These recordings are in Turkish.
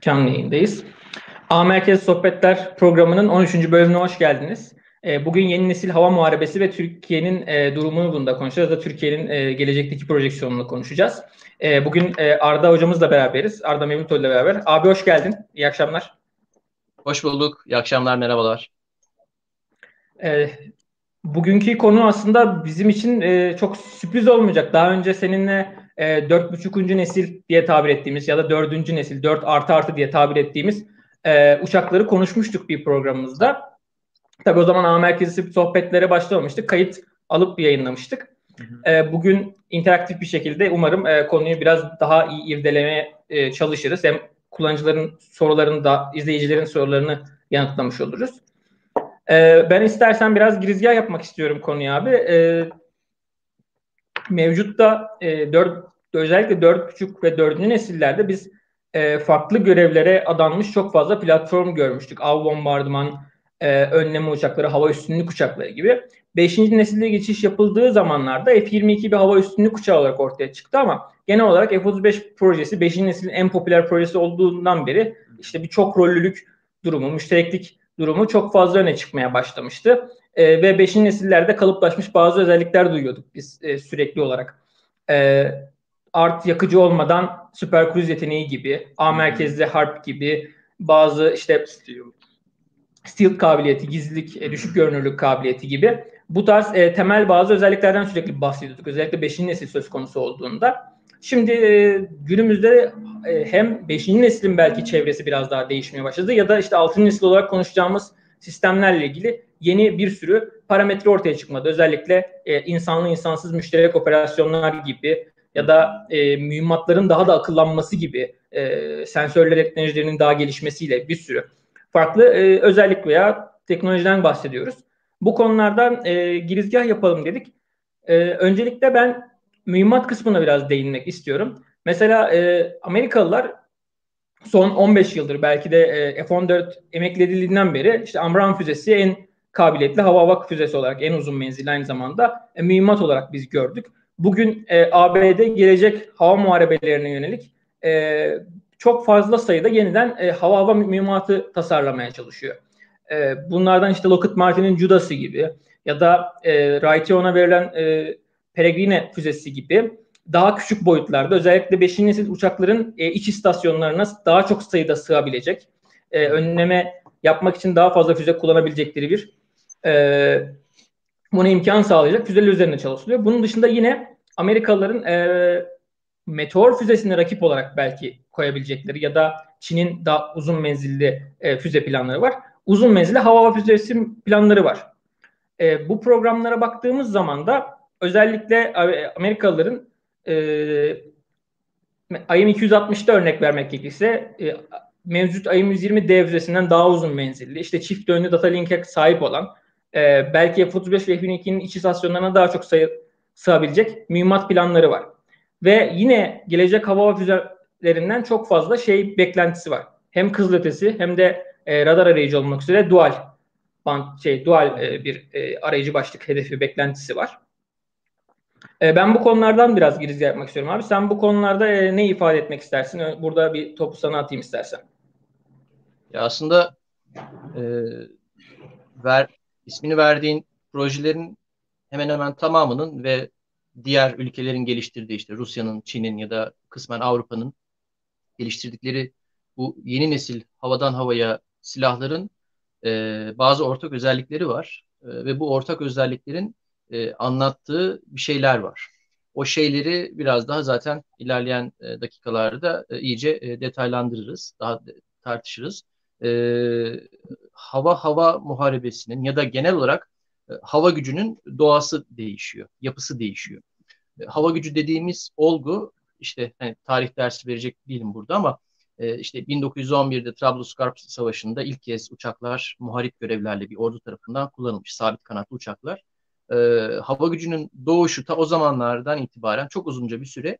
Canlı yayındayız. A Merkez Sohbetler programının 13. bölümüne hoş geldiniz. E, bugün yeni nesil hava muharebesi ve Türkiye'nin e, durumunu bunda konuşacağız. Da Türkiye'nin e, gelecekteki projeksiyonunu konuşacağız. Bugün Arda hocamızla beraberiz. Arda Mevlütoğlu ile beraber. Abi hoş geldin. İyi akşamlar. Hoş bulduk. İyi akşamlar, merhabalar. Bugünkü konu aslında bizim için çok sürpriz olmayacak. Daha önce seninle e, dört buçukuncu nesil diye tabir ettiğimiz ya da dördüncü nesil, dört artı artı diye tabir ettiğimiz e, uçakları konuşmuştuk bir programımızda. Tabii o zaman A merkezi sohbetlere başlamamıştık. Kayıt alıp yayınlamıştık. E, bugün interaktif bir şekilde umarım e, konuyu biraz daha iyi irdelemeye e, çalışırız. Hem kullanıcıların sorularını da izleyicilerin sorularını yanıtlamış oluruz. E, ben istersen biraz girizgah yapmak istiyorum konuya abi. E, mevcutta e, 4, özellikle 4.5 ve 4. nesillerde biz e, farklı görevlere adanmış çok fazla platform görmüştük. Av bombardıman, e, önleme uçakları, hava üstünlük uçakları gibi. 5. nesilde geçiş yapıldığı zamanlarda F-22 bir hava üstünlük uçağı olarak ortaya çıktı ama genel olarak F-35 projesi 5. nesilin en popüler projesi olduğundan beri işte bir çok rollülük durumu, müştereklik durumu çok fazla öne çıkmaya başlamıştı. E, ve 5. nesillerde kalıplaşmış bazı özellikler duyuyorduk biz e, sürekli olarak. E, art yakıcı olmadan süper kruz yeteneği gibi, A merkezli harp gibi bazı işte stealth kabiliyeti, gizlilik, e, düşük görünürlük kabiliyeti gibi bu tarz e, temel bazı özelliklerden sürekli bahsediyorduk. Özellikle 5. nesil söz konusu olduğunda. Şimdi e, günümüzde e, hem 5. neslin belki çevresi biraz daha değişmeye başladı ya da işte 6. nesil olarak konuşacağımız sistemlerle ilgili yeni bir sürü parametre ortaya çıkmadı. Özellikle e, insanlı insansız müşterek operasyonlar gibi ya da e, mühimmatların daha da akıllanması gibi e, sensörler teknolojilerinin daha gelişmesiyle bir sürü farklı e, özellik veya teknolojiden bahsediyoruz. Bu konulardan e, girizgah yapalım dedik. E, öncelikle ben mühimmat kısmına biraz değinmek istiyorum. Mesela e, Amerikalılar son 15 yıldır belki de e, F-14 emekledildiğinden beri işte Amram füzesi en kabiliyetli hava hava füzesi olarak en uzun menzilli aynı zamanda e, mühimmat olarak biz gördük. Bugün e, ABD gelecek hava muharebelerine yönelik e, çok fazla sayıda yeniden e, hava hava mühimmatı tasarlamaya çalışıyor. E, bunlardan işte Lockheed Martin'in Judas'ı gibi ya da e, Raytheon'a verilen e, Peregrine füzesi gibi daha küçük boyutlarda özellikle 5. nesil uçakların e, iç istasyonlarına daha çok sayıda sığabilecek, e, önleme yapmak için daha fazla füze kullanabilecekleri bir e, buna imkan sağlayacak füzeler üzerine çalışılıyor. Bunun dışında yine Amerikalıların e, meteor füzesine rakip olarak belki koyabilecekleri ya da Çin'in daha uzun menzilli e, füze planları var. Uzun menzilli hava füzesi planları var. E, bu programlara baktığımız zaman da özellikle Amerikalıların e, IM-260'da örnek vermek gerekirse e, mevcut IM-120D füzesinden daha uzun menzilli, işte çift yönlü data link'e sahip olan, e, belki F-35 ve F-22'nin iç istasyonlarına daha çok sayı, sığabilecek mühimmat planları var. Ve yine gelecek hava füzelerinden çok fazla şey beklentisi var. Hem kızılötesi hem de e, radar arayıcı olmak üzere dual band, şey dual e, bir e, arayıcı başlık hedefi beklentisi var. E, ben bu konulardan biraz giriş yapmak istiyorum abi. Sen bu konularda e, ne ifade etmek istersin? Burada bir topu sana atayım istersen. Ya aslında e, ver ismini verdiğin projelerin hemen hemen tamamının ve diğer ülkelerin geliştirdiği işte Rusya'nın, Çin'in ya da kısmen Avrupa'nın geliştirdikleri bu yeni nesil havadan havaya silahların e, bazı ortak özellikleri var e, ve bu ortak özelliklerin e, anlattığı bir şeyler var. O şeyleri biraz daha zaten ilerleyen e, dakikalarda e, iyice e, detaylandırırız, daha de, tartışırız. E, hava hava muharebesinin ya da genel olarak e, hava gücünün doğası değişiyor, yapısı değişiyor. E, hava gücü dediğimiz olgu işte hani tarih dersi verecek değilim burada ama e, işte 1911'de Trablusgarp Savaşı'nda ilk kez uçaklar muharip görevlerle bir ordu tarafından kullanılmış sabit kanatlı uçaklar e, hava gücünün doğuşu ta o zamanlardan itibaren çok uzunca bir süre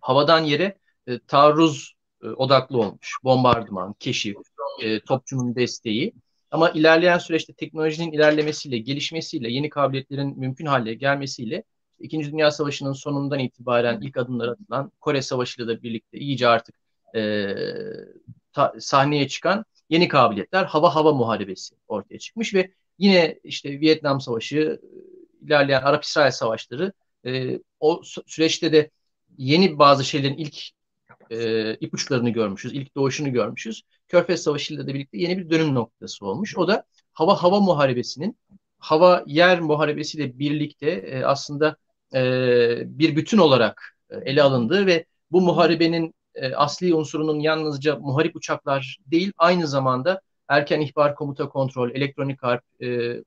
havadan yere e, taarruz e, odaklı olmuş. Bombardıman, keşif, e, topçunun desteği. Ama ilerleyen süreçte teknolojinin ilerlemesiyle, gelişmesiyle, yeni kabiliyetlerin mümkün hale gelmesiyle İkinci Dünya Savaşı'nın sonundan itibaren ilk adımlar atılan Kore Savaşı ile birlikte iyice artık e, ta, sahneye çıkan yeni kabiliyetler hava hava muharebesi ortaya çıkmış ve yine işte Vietnam Savaşı, ilerleyen Arap-İsrail savaşları e, o süreçte de yeni bazı şeylerin ilk e, ipuçlarını görmüşüz, ilk doğuşunu görmüşüz. Körfez Savaşı ile de birlikte yeni bir dönüm noktası olmuş. O da hava hava muharebesinin hava yer muharebesiyle birlikte e, aslında e, bir bütün olarak e, ele alındığı ve bu muharebenin e, asli unsurunun yalnızca muharip uçaklar değil aynı zamanda erken ihbar komuta kontrol, elektronik harp, e,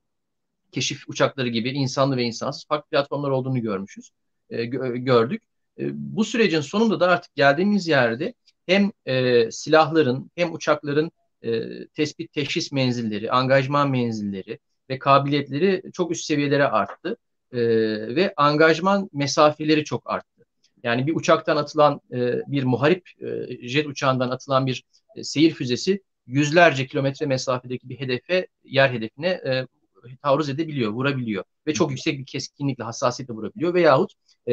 keşif uçakları gibi insanlı ve insansız farklı platformlar olduğunu görmüşüz, e, gördük. E, bu sürecin sonunda da artık geldiğimiz yerde hem e, silahların hem uçakların e, tespit teşhis menzilleri, angajman menzilleri ve kabiliyetleri çok üst seviyelere arttı e, ve angajman mesafeleri çok arttı. Yani bir uçaktan atılan e, bir muharip e, jet uçağından atılan bir e, seyir füzesi yüzlerce kilometre mesafedeki bir hedefe, yer hedefine e, taarruz edebiliyor, vurabiliyor ve çok yüksek bir keskinlikle, hassasiyetle vurabiliyor veyahut e,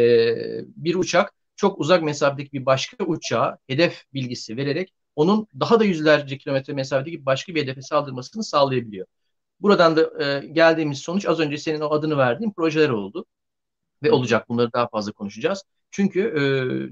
bir uçak çok uzak mesafedeki bir başka uçağa hedef bilgisi vererek onun daha da yüzlerce kilometre mesafedeki başka bir hedefe saldırmasını sağlayabiliyor. Buradan da e, geldiğimiz sonuç az önce senin o adını verdiğin projeler oldu ve olacak. Bunları daha fazla konuşacağız. Çünkü e,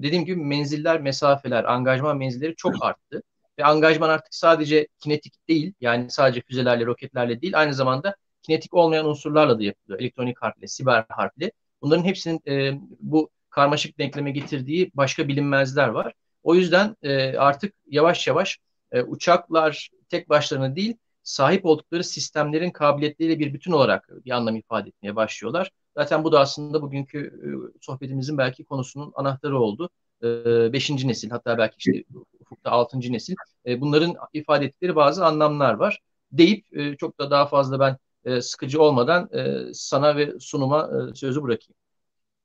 dediğim gibi menziller, mesafeler, angajman menzilleri çok arttı. Ve angajman artık sadece kinetik değil, yani sadece füzelerle, roketlerle değil, aynı zamanda kinetik olmayan unsurlarla da yapılıyor. Elektronik harple, siber harple. Bunların hepsinin e, bu karmaşık denkleme getirdiği başka bilinmezler var. O yüzden e, artık yavaş yavaş e, uçaklar tek başlarına değil, sahip oldukları sistemlerin kabiliyetleriyle bir bütün olarak bir anlam ifade etmeye başlıyorlar. Zaten bu da aslında bugünkü e, sohbetimizin belki konusunun anahtarı oldu. E, beşinci nesil hatta belki işte ufukta altıncı nesil. E, bunların ifade ettikleri bazı anlamlar var. Deyip çok da daha fazla ben sıkıcı olmadan sana ve sunuma sözü bırakayım.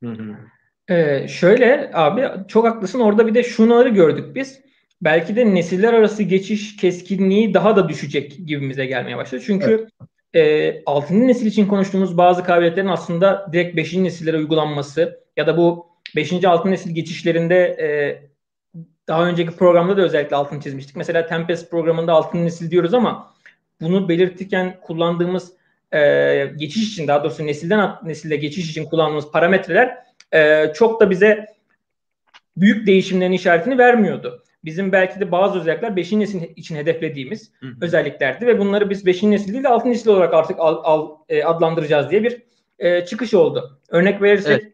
Hı hı. Ee, şöyle abi çok haklısın orada bir de şunları gördük biz. Belki de nesiller arası geçiş keskinliği daha da düşecek gibimize gelmeye başladı. Çünkü evet. e, 6. nesil için konuştuğumuz bazı kabiliyetlerin aslında direkt 5. nesillere uygulanması ya da bu 5. 6. nesil geçişlerinde e, daha önceki programda da özellikle altını çizmiştik. Mesela Tempest programında 6. nesil diyoruz ama bunu belirtirken kullandığımız e, geçiş için daha doğrusu nesilden nesile geçiş için kullandığımız parametreler e, çok da bize büyük değişimlerin işaretini vermiyordu. Bizim belki de bazı özellikler 5. nesil için hedeflediğimiz hı hı. özelliklerdi ve bunları biz 5. nesil değil de 6. nesil olarak artık al, al, e, adlandıracağız diye bir e, çıkış oldu. Örnek verirsek evet.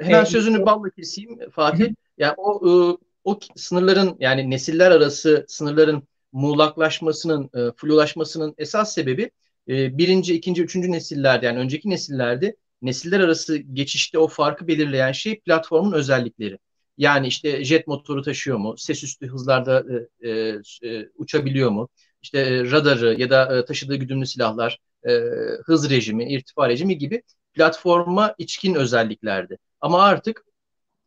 Hemen e, sözünü balla keseyim Fatih. Hı. Yani o ıı, o sınırların yani nesiller arası sınırların muğlaklaşmasının, e, flulaşmasının esas sebebi e, birinci, ikinci, üçüncü nesillerde yani önceki nesillerde nesiller arası geçişte o farkı belirleyen şey platformun özellikleri. Yani işte jet motoru taşıyor mu? Ses üstü hızlarda e, e, e, uçabiliyor mu? İşte e, radarı ya da e, taşıdığı güdümlü silahlar, e, hız rejimi, irtifa rejimi gibi platforma içkin özelliklerdi. Ama artık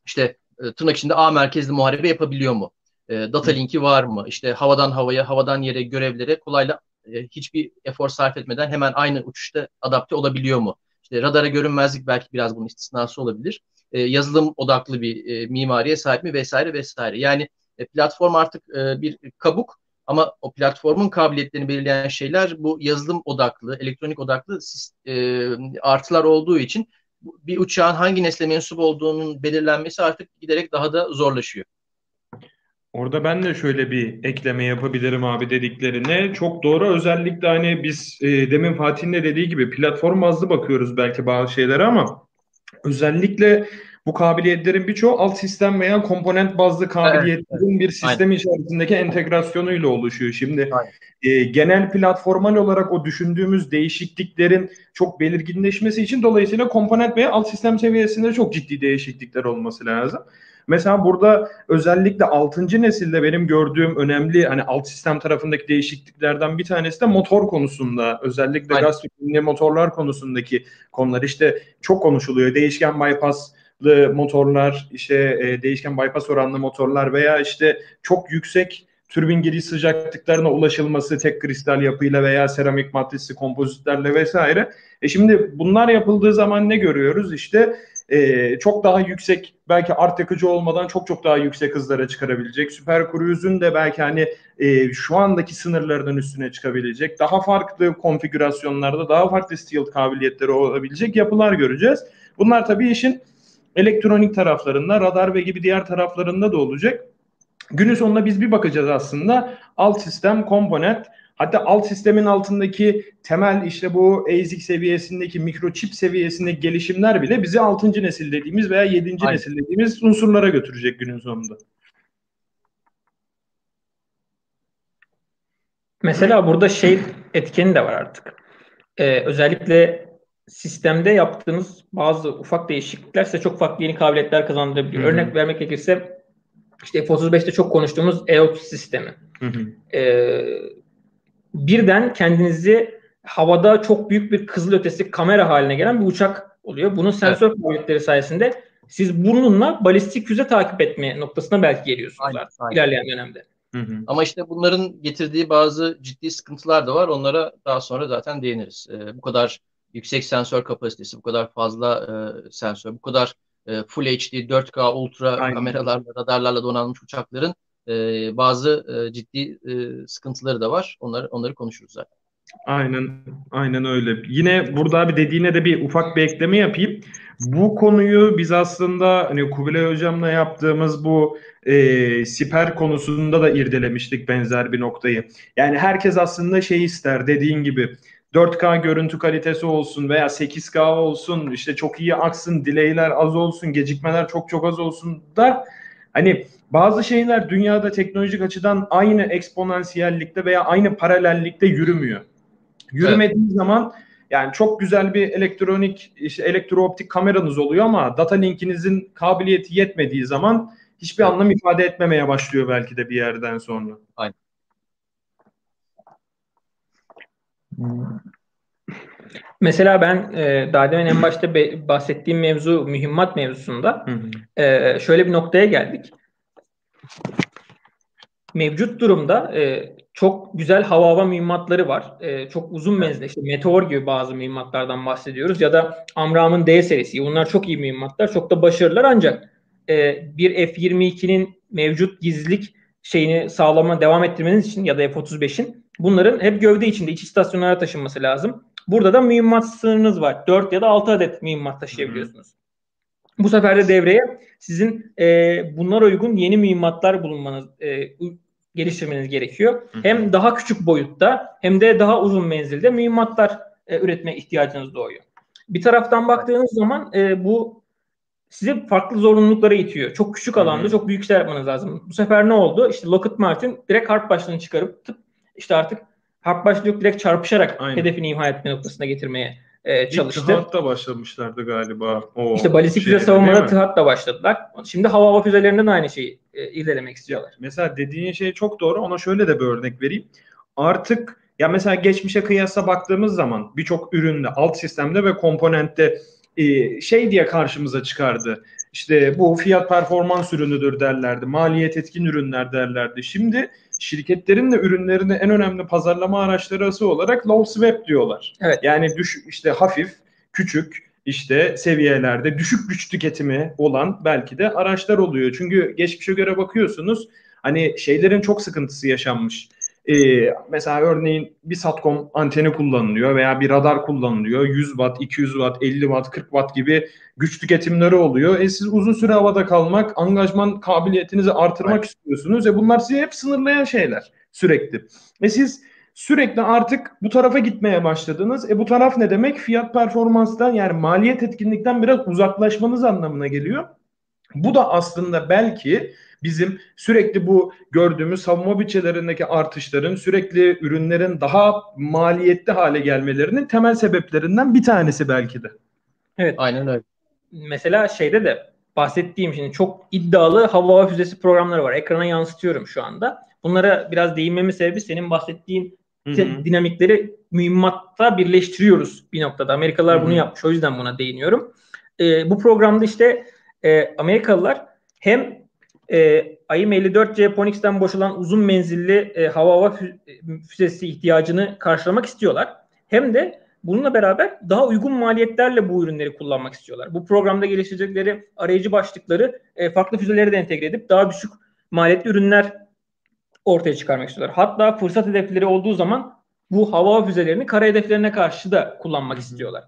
işte e, tırnak içinde A merkezli muharebe yapabiliyor mu? E, data linki var mı? İşte havadan havaya, havadan yere görevlere kolayla e, hiçbir efor sarf etmeden hemen aynı uçuşta adapte olabiliyor mu? İşte radara görünmezlik belki biraz bunun istisnası olabilir. E, yazılım odaklı bir e, mimariye sahip mi vesaire vesaire. Yani e, platform artık e, bir kabuk ama o platformun kabiliyetlerini belirleyen şeyler bu yazılım odaklı, elektronik odaklı e, artılar olduğu için bir uçağın hangi nesle mensup olduğunun belirlenmesi artık giderek daha da zorlaşıyor. Orada ben de şöyle bir ekleme yapabilirim abi dediklerine. Çok doğru. Özellikle hani biz e, demin Fatih'in de dediği gibi platform bazlı bakıyoruz belki bazı şeylere ama özellikle bu kabiliyetlerin birçoğu alt sistem veya komponent bazlı kabiliyetlerin evet, bir sistem Aynen. içerisindeki entegrasyonuyla oluşuyor. Şimdi e, genel platformal olarak o düşündüğümüz değişikliklerin çok belirginleşmesi için dolayısıyla komponent veya alt sistem seviyesinde çok ciddi değişiklikler olması lazım. Mesela burada özellikle 6. nesilde benim gördüğüm önemli hani alt sistem tarafındaki değişikliklerden bir tanesi de motor konusunda. Özellikle Aynen. gaz motorlar konusundaki konular işte çok konuşuluyor. Değişken bypasslı motorlar, işte e, değişken bypass oranlı motorlar veya işte çok yüksek türbin giriş sıcaklıklarına ulaşılması tek kristal yapıyla veya seramik matrisli kompozitlerle vesaire. E şimdi bunlar yapıldığı zaman ne görüyoruz? İşte e, çok daha yüksek belki art yakıcı olmadan çok çok daha yüksek hızlara çıkarabilecek. Süper Cruise'un de belki hani e, şu andaki sınırlardan üstüne çıkabilecek. Daha farklı konfigürasyonlarda daha farklı stealth kabiliyetleri olabilecek yapılar göreceğiz. Bunlar tabii işin elektronik taraflarında, radar ve gibi diğer taraflarında da olacak. Günün sonunda biz bir bakacağız aslında alt sistem, komponent, hatta alt sistemin altındaki temel işte bu ASIC seviyesindeki mikroçip seviyesindeki gelişimler bile bizi 6. nesil dediğimiz veya 7. Aynen. nesil dediğimiz unsurlara götürecek günün sonunda. Mesela burada şey etkeni de var artık. Ee, özellikle sistemde yaptığınız bazı ufak değişiklikler size çok farklı yeni kabiliyetler kazandırabiliyor. Hı-hı. Örnek vermek gerekirse işte F-35'te çok konuştuğumuz E-30 sistemi. Ee, birden kendinizi havada çok büyük bir kızıl ötesi kamera haline gelen bir uçak oluyor. Bunun sensör evet. kabiliyetleri sayesinde siz burnunla balistik füze takip etme noktasına belki geliyorsunuz aynen, artık aynen. ilerleyen dönemde. Hı hı. Ama işte bunların getirdiği bazı ciddi sıkıntılar da var. Onlara daha sonra zaten değiniriz. Ee, bu kadar yüksek sensör kapasitesi, bu kadar fazla e, sensör, bu kadar e, Full HD, 4K, ultra Aynen. kameralarla, radarlarla donanmış uçakların e, bazı e, ciddi e, sıkıntıları da var. Onları onları konuşuruz zaten. Aynen, aynen öyle. Yine burada bir dediğine de bir ufak bir ekleme yapayım. Bu konuyu biz aslında hani Kubilay Hocam'la yaptığımız bu e, siper konusunda da irdelemiştik benzer bir noktayı. Yani herkes aslında şey ister dediğin gibi 4K görüntü kalitesi olsun veya 8K olsun işte çok iyi aksın, delay'ler az olsun, gecikmeler çok çok az olsun da hani bazı şeyler dünyada teknolojik açıdan aynı eksponansiyellikte veya aynı paralellikte yürümüyor. Yürümediği evet. zaman yani çok güzel bir elektronik işte elektrooptik kameranız oluyor ama data linkinizin kabiliyeti yetmediği zaman hiçbir anlam ifade etmemeye başlıyor belki de bir yerden sonra. Aynen. Mesela ben e, daha demin en başta be, bahsettiğim mevzu mühimmat mevzusunda e, şöyle bir noktaya geldik. Mevcut durumda e, çok güzel hava hava mühimmatları var. E, çok uzun menzilli işte Meteor gibi bazı mühimmatlardan bahsediyoruz ya da Amram'ın D serisi. Bunlar çok iyi mühimmatlar, çok da başarılılar ancak e, bir F-22'nin mevcut gizlilik şeyini sağlama devam ettirmeniz için ya da F-35'in bunların hep gövde içinde iç istasyonlara taşınması lazım. Burada da mühimmat sınırınız var. 4 ya da 6 adet mühimmat taşıyabiliyorsunuz. Hı-hı. Bu sefer de devreye sizin e, bunlara uygun yeni mühimmatlar bulunmanız, e, geliştirmeniz gerekiyor. Hı-hı. Hem daha küçük boyutta hem de daha uzun menzilde mühimmatlar e, üretme ihtiyacınız doğuyor. Bir taraftan baktığınız zaman e, bu size farklı zorunluluklara itiyor. Çok küçük alanda Hı-hı. çok büyük işler yapmanız lazım. Bu sefer ne oldu? İşte Lockheed Martin direkt harp başlığını çıkarıp tıp işte artık harp başlığı yok direkt çarpışarak Aynen. hedefini imha etme noktasına getirmeye e, çalıştı. TİHAD'da başlamışlardı galiba. O işte balistik füze savunmada TİHAD'da başladılar. Şimdi hava hava füzelerinden de aynı şeyi e, ilerlemek istiyorlar. Mesela dediğin şey çok doğru. Ona şöyle de bir örnek vereyim. Artık ya mesela geçmişe kıyasla baktığımız zaman birçok üründe, alt sistemde ve komponentte e, şey diye karşımıza çıkardı. İşte bu fiyat performans ürünüdür derlerdi. Maliyet etkin ürünler derlerdi. Şimdi şirketlerin de ürünlerini en önemli pazarlama araçları olarak low swap diyorlar. Evet. Yani düş işte hafif, küçük işte seviyelerde düşük güç tüketimi olan belki de araçlar oluyor. Çünkü geçmişe göre bakıyorsunuz hani şeylerin çok sıkıntısı yaşanmış. Ee, mesela örneğin bir satcom anteni kullanılıyor veya bir radar kullanılıyor. 100 watt, 200 watt, 50 watt, 40 watt gibi güç tüketimleri oluyor. E siz uzun süre havada kalmak, angajman kabiliyetinizi artırmak evet. istiyorsunuz. E bunlar sizi hep sınırlayan şeyler sürekli. Ve siz sürekli artık bu tarafa gitmeye başladınız. E bu taraf ne demek? Fiyat performanstan yani maliyet etkinlikten biraz uzaklaşmanız anlamına geliyor. Bu da aslında belki bizim sürekli bu gördüğümüz savunma bütçelerindeki artışların sürekli ürünlerin daha maliyetli hale gelmelerinin temel sebeplerinden bir tanesi belki de. Evet. Aynen öyle. Mesela şeyde de bahsettiğim şimdi çok iddialı hava hava füzesi programları var. Ekrana yansıtıyorum şu anda. Bunlara biraz değinmemin sebebi senin bahsettiğin Hı-hı. dinamikleri mühimmatta birleştiriyoruz bir noktada. Amerikalılar Hı-hı. bunu yapmış. O yüzden buna değiniyorum. Ee, bu programda işte e, Amerikalılar hem e, AIM-54C Ponix'ten boşalan uzun menzilli e, hava hava füzesi ihtiyacını karşılamak istiyorlar. Hem de Bununla beraber daha uygun maliyetlerle bu ürünleri kullanmak istiyorlar. Bu programda geliştirecekleri arayıcı başlıkları e, farklı füzeleri de entegre edip daha düşük maliyetli ürünler ortaya çıkarmak istiyorlar. Hatta fırsat hedefleri olduğu zaman bu hava füzelerini kara hedeflerine karşı da kullanmak istiyorlar.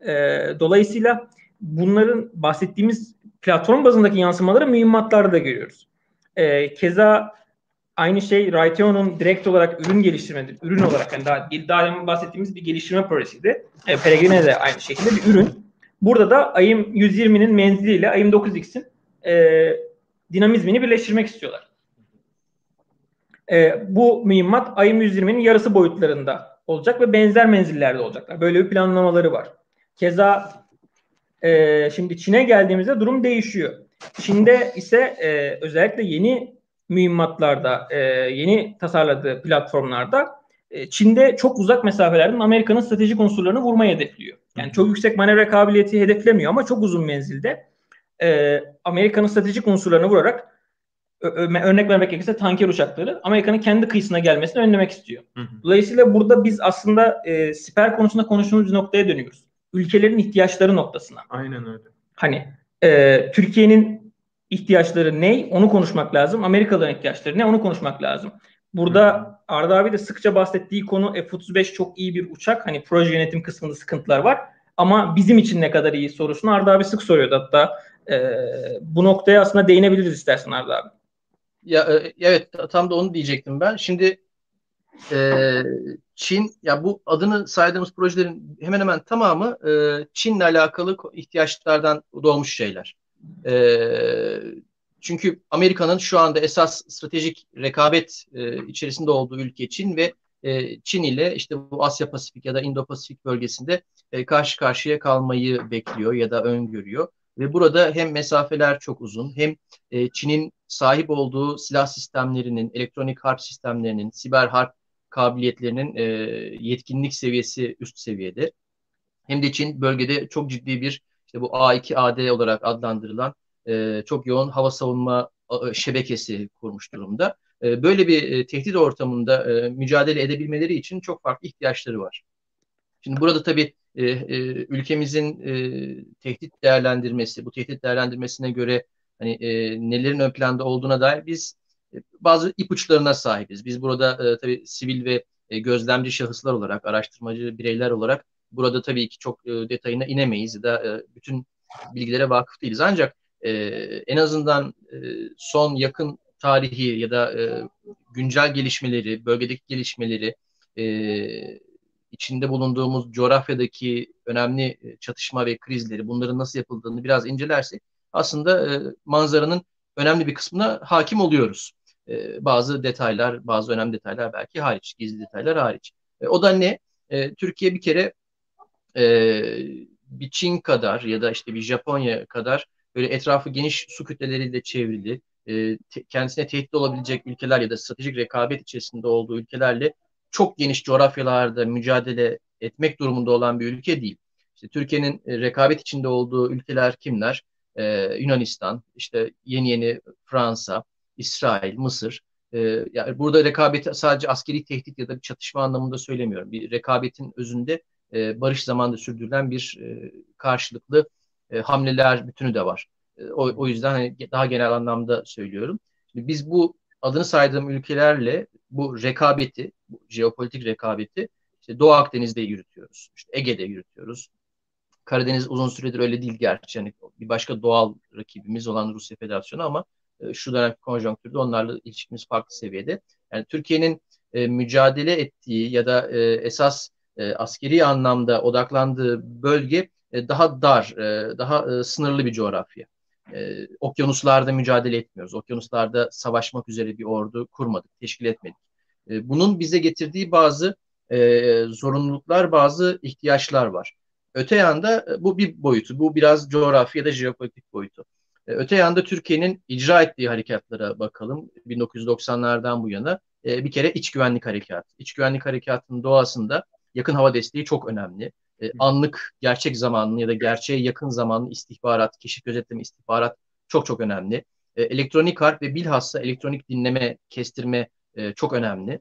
E, dolayısıyla bunların bahsettiğimiz platform bazındaki yansımaları mühimmatlarda da görüyoruz. E, keza aynı şey Raytheon'un direkt olarak ürün geliştirmedir. Ürün olarak yani daha, daha demin bahsettiğimiz bir geliştirme projesiydi. E, Peregrine de aynı şekilde bir ürün. Burada da AIM 120'nin menziliyle AIM 9X'in e, dinamizmini birleştirmek istiyorlar. E, bu mühimmat AIM 120'nin yarısı boyutlarında olacak ve benzer menzillerde olacaklar. Böyle bir planlamaları var. Keza e, şimdi Çin'e geldiğimizde durum değişiyor. Çin'de ise e, özellikle yeni mühimmatlarda, e, yeni tasarladığı platformlarda e, Çin'de çok uzak mesafelerden Amerika'nın stratejik unsurlarını vurmayı hedefliyor. Yani çok yüksek manevra kabiliyeti hedeflemiyor ama çok uzun menzilde e, Amerika'nın stratejik unsurlarını vurarak örnek vermek gerekirse tanker uçakları Amerika'nın kendi kıyısına gelmesini önlemek istiyor. Hı hı. Dolayısıyla burada biz aslında e, siper konusunda konuştuğumuz noktaya dönüyoruz. Ülkelerin ihtiyaçları noktasına. Aynen öyle. Hani e, Türkiye'nin ihtiyaçları ne? Onu konuşmak lazım. Amerikalıların ihtiyaçları ne? Onu konuşmak lazım. Burada Arda abi de sıkça bahsettiği konu F-35 çok iyi bir uçak. Hani proje yönetim kısmında sıkıntılar var. Ama bizim için ne kadar iyi sorusunu Arda abi sık soruyordu hatta. E, bu noktaya aslında değinebiliriz istersen Arda abi. Ya e, evet tam da onu diyecektim ben. Şimdi e, Çin ya bu adını saydığımız projelerin hemen hemen tamamı e, Çin'le alakalı ihtiyaçlardan doğmuş şeyler. E, çünkü Amerika'nın şu anda esas stratejik rekabet e, içerisinde olduğu ülke Çin ve e, Çin ile işte bu Asya Pasifik ya da Indo Pasifik bölgesinde e, karşı karşıya kalmayı bekliyor ya da öngörüyor. Ve burada hem mesafeler çok uzun hem e, Çin'in sahip olduğu silah sistemlerinin, elektronik harp sistemlerinin, siber harp kabiliyetlerinin e, yetkinlik seviyesi üst seviyede. Hem de Çin bölgede çok ciddi bir işte bu A2AD olarak adlandırılan e, çok yoğun hava savunma e, şebekesi kurmuş durumda. E, böyle bir e, tehdit ortamında e, mücadele edebilmeleri için çok farklı ihtiyaçları var. Şimdi burada tabii e, e, ülkemizin e, tehdit değerlendirmesi, bu tehdit değerlendirmesine göre hani e, nelerin ön planda olduğuna dair biz bazı ipuçlarına sahibiz. Biz burada e, tabii sivil ve e, gözlemci şahıslar olarak, araştırmacı bireyler olarak burada tabii ki çok e, detayına inemeyiz da e, bütün bilgilere vakıf değiliz. Ancak e, en azından e, son yakın tarihi ya da e, güncel gelişmeleri, bölgedeki gelişmeleri, e, içinde bulunduğumuz coğrafyadaki önemli e, çatışma ve krizleri, bunların nasıl yapıldığını biraz incelersek aslında e, manzaranın önemli bir kısmına hakim oluyoruz. E, bazı detaylar, bazı önemli detaylar belki hariç, gizli detaylar hariç. E, o da ne? E, Türkiye bir kere e, bir Çin kadar ya da işte bir Japonya kadar böyle etrafı geniş su kütleleriyle çevrili, kendisine tehdit olabilecek ülkeler ya da stratejik rekabet içerisinde olduğu ülkelerle çok geniş coğrafyalarda mücadele etmek durumunda olan bir ülke değil. İşte Türkiye'nin rekabet içinde olduğu ülkeler kimler? Ee, Yunanistan, işte yeni yeni Fransa, İsrail, Mısır. Ee, yani burada rekabeti sadece askeri tehdit ya da bir çatışma anlamında söylemiyorum. Bir rekabetin özünde e, barış zamanında sürdürülen bir e, karşılıklı e, hamleler bütünü de var. E, o, o yüzden hani daha genel anlamda söylüyorum. Şimdi biz bu adını saydığım ülkelerle bu rekabeti, bu jeopolitik rekabeti işte Doğu Akdeniz'de yürütüyoruz. İşte Ege'de yürütüyoruz. Karadeniz uzun süredir öyle değil gerçi. Yani bir başka doğal rakibimiz olan Rusya Federasyonu ama e, şu dönem konjonktürde onlarla ilişkimiz farklı seviyede. Yani Türkiye'nin e, mücadele ettiği ya da e, esas e, askeri anlamda odaklandığı bölge e, daha dar, e, daha e, sınırlı bir coğrafya. E, okyanuslarda mücadele etmiyoruz. Okyanuslarda savaşmak üzere bir ordu kurmadık, teşkil etmedik. E, bunun bize getirdiği bazı e, zorunluluklar, bazı ihtiyaçlar var. Öte yanda e, bu bir boyutu, bu biraz coğrafi ya da jeopolitik boyutu. E, öte yanda Türkiye'nin icra ettiği harekatlara bakalım. 1990'lardan bu yana e, bir kere iç güvenlik harekatı. İç güvenlik harekatının doğasında yakın hava desteği çok önemli. Anlık, gerçek zamanlı ya da gerçeğe yakın zamanlı istihbarat, keşif gözetleme istihbarat çok çok önemli. Elektronik harp ve bilhassa elektronik dinleme, kestirme çok önemli.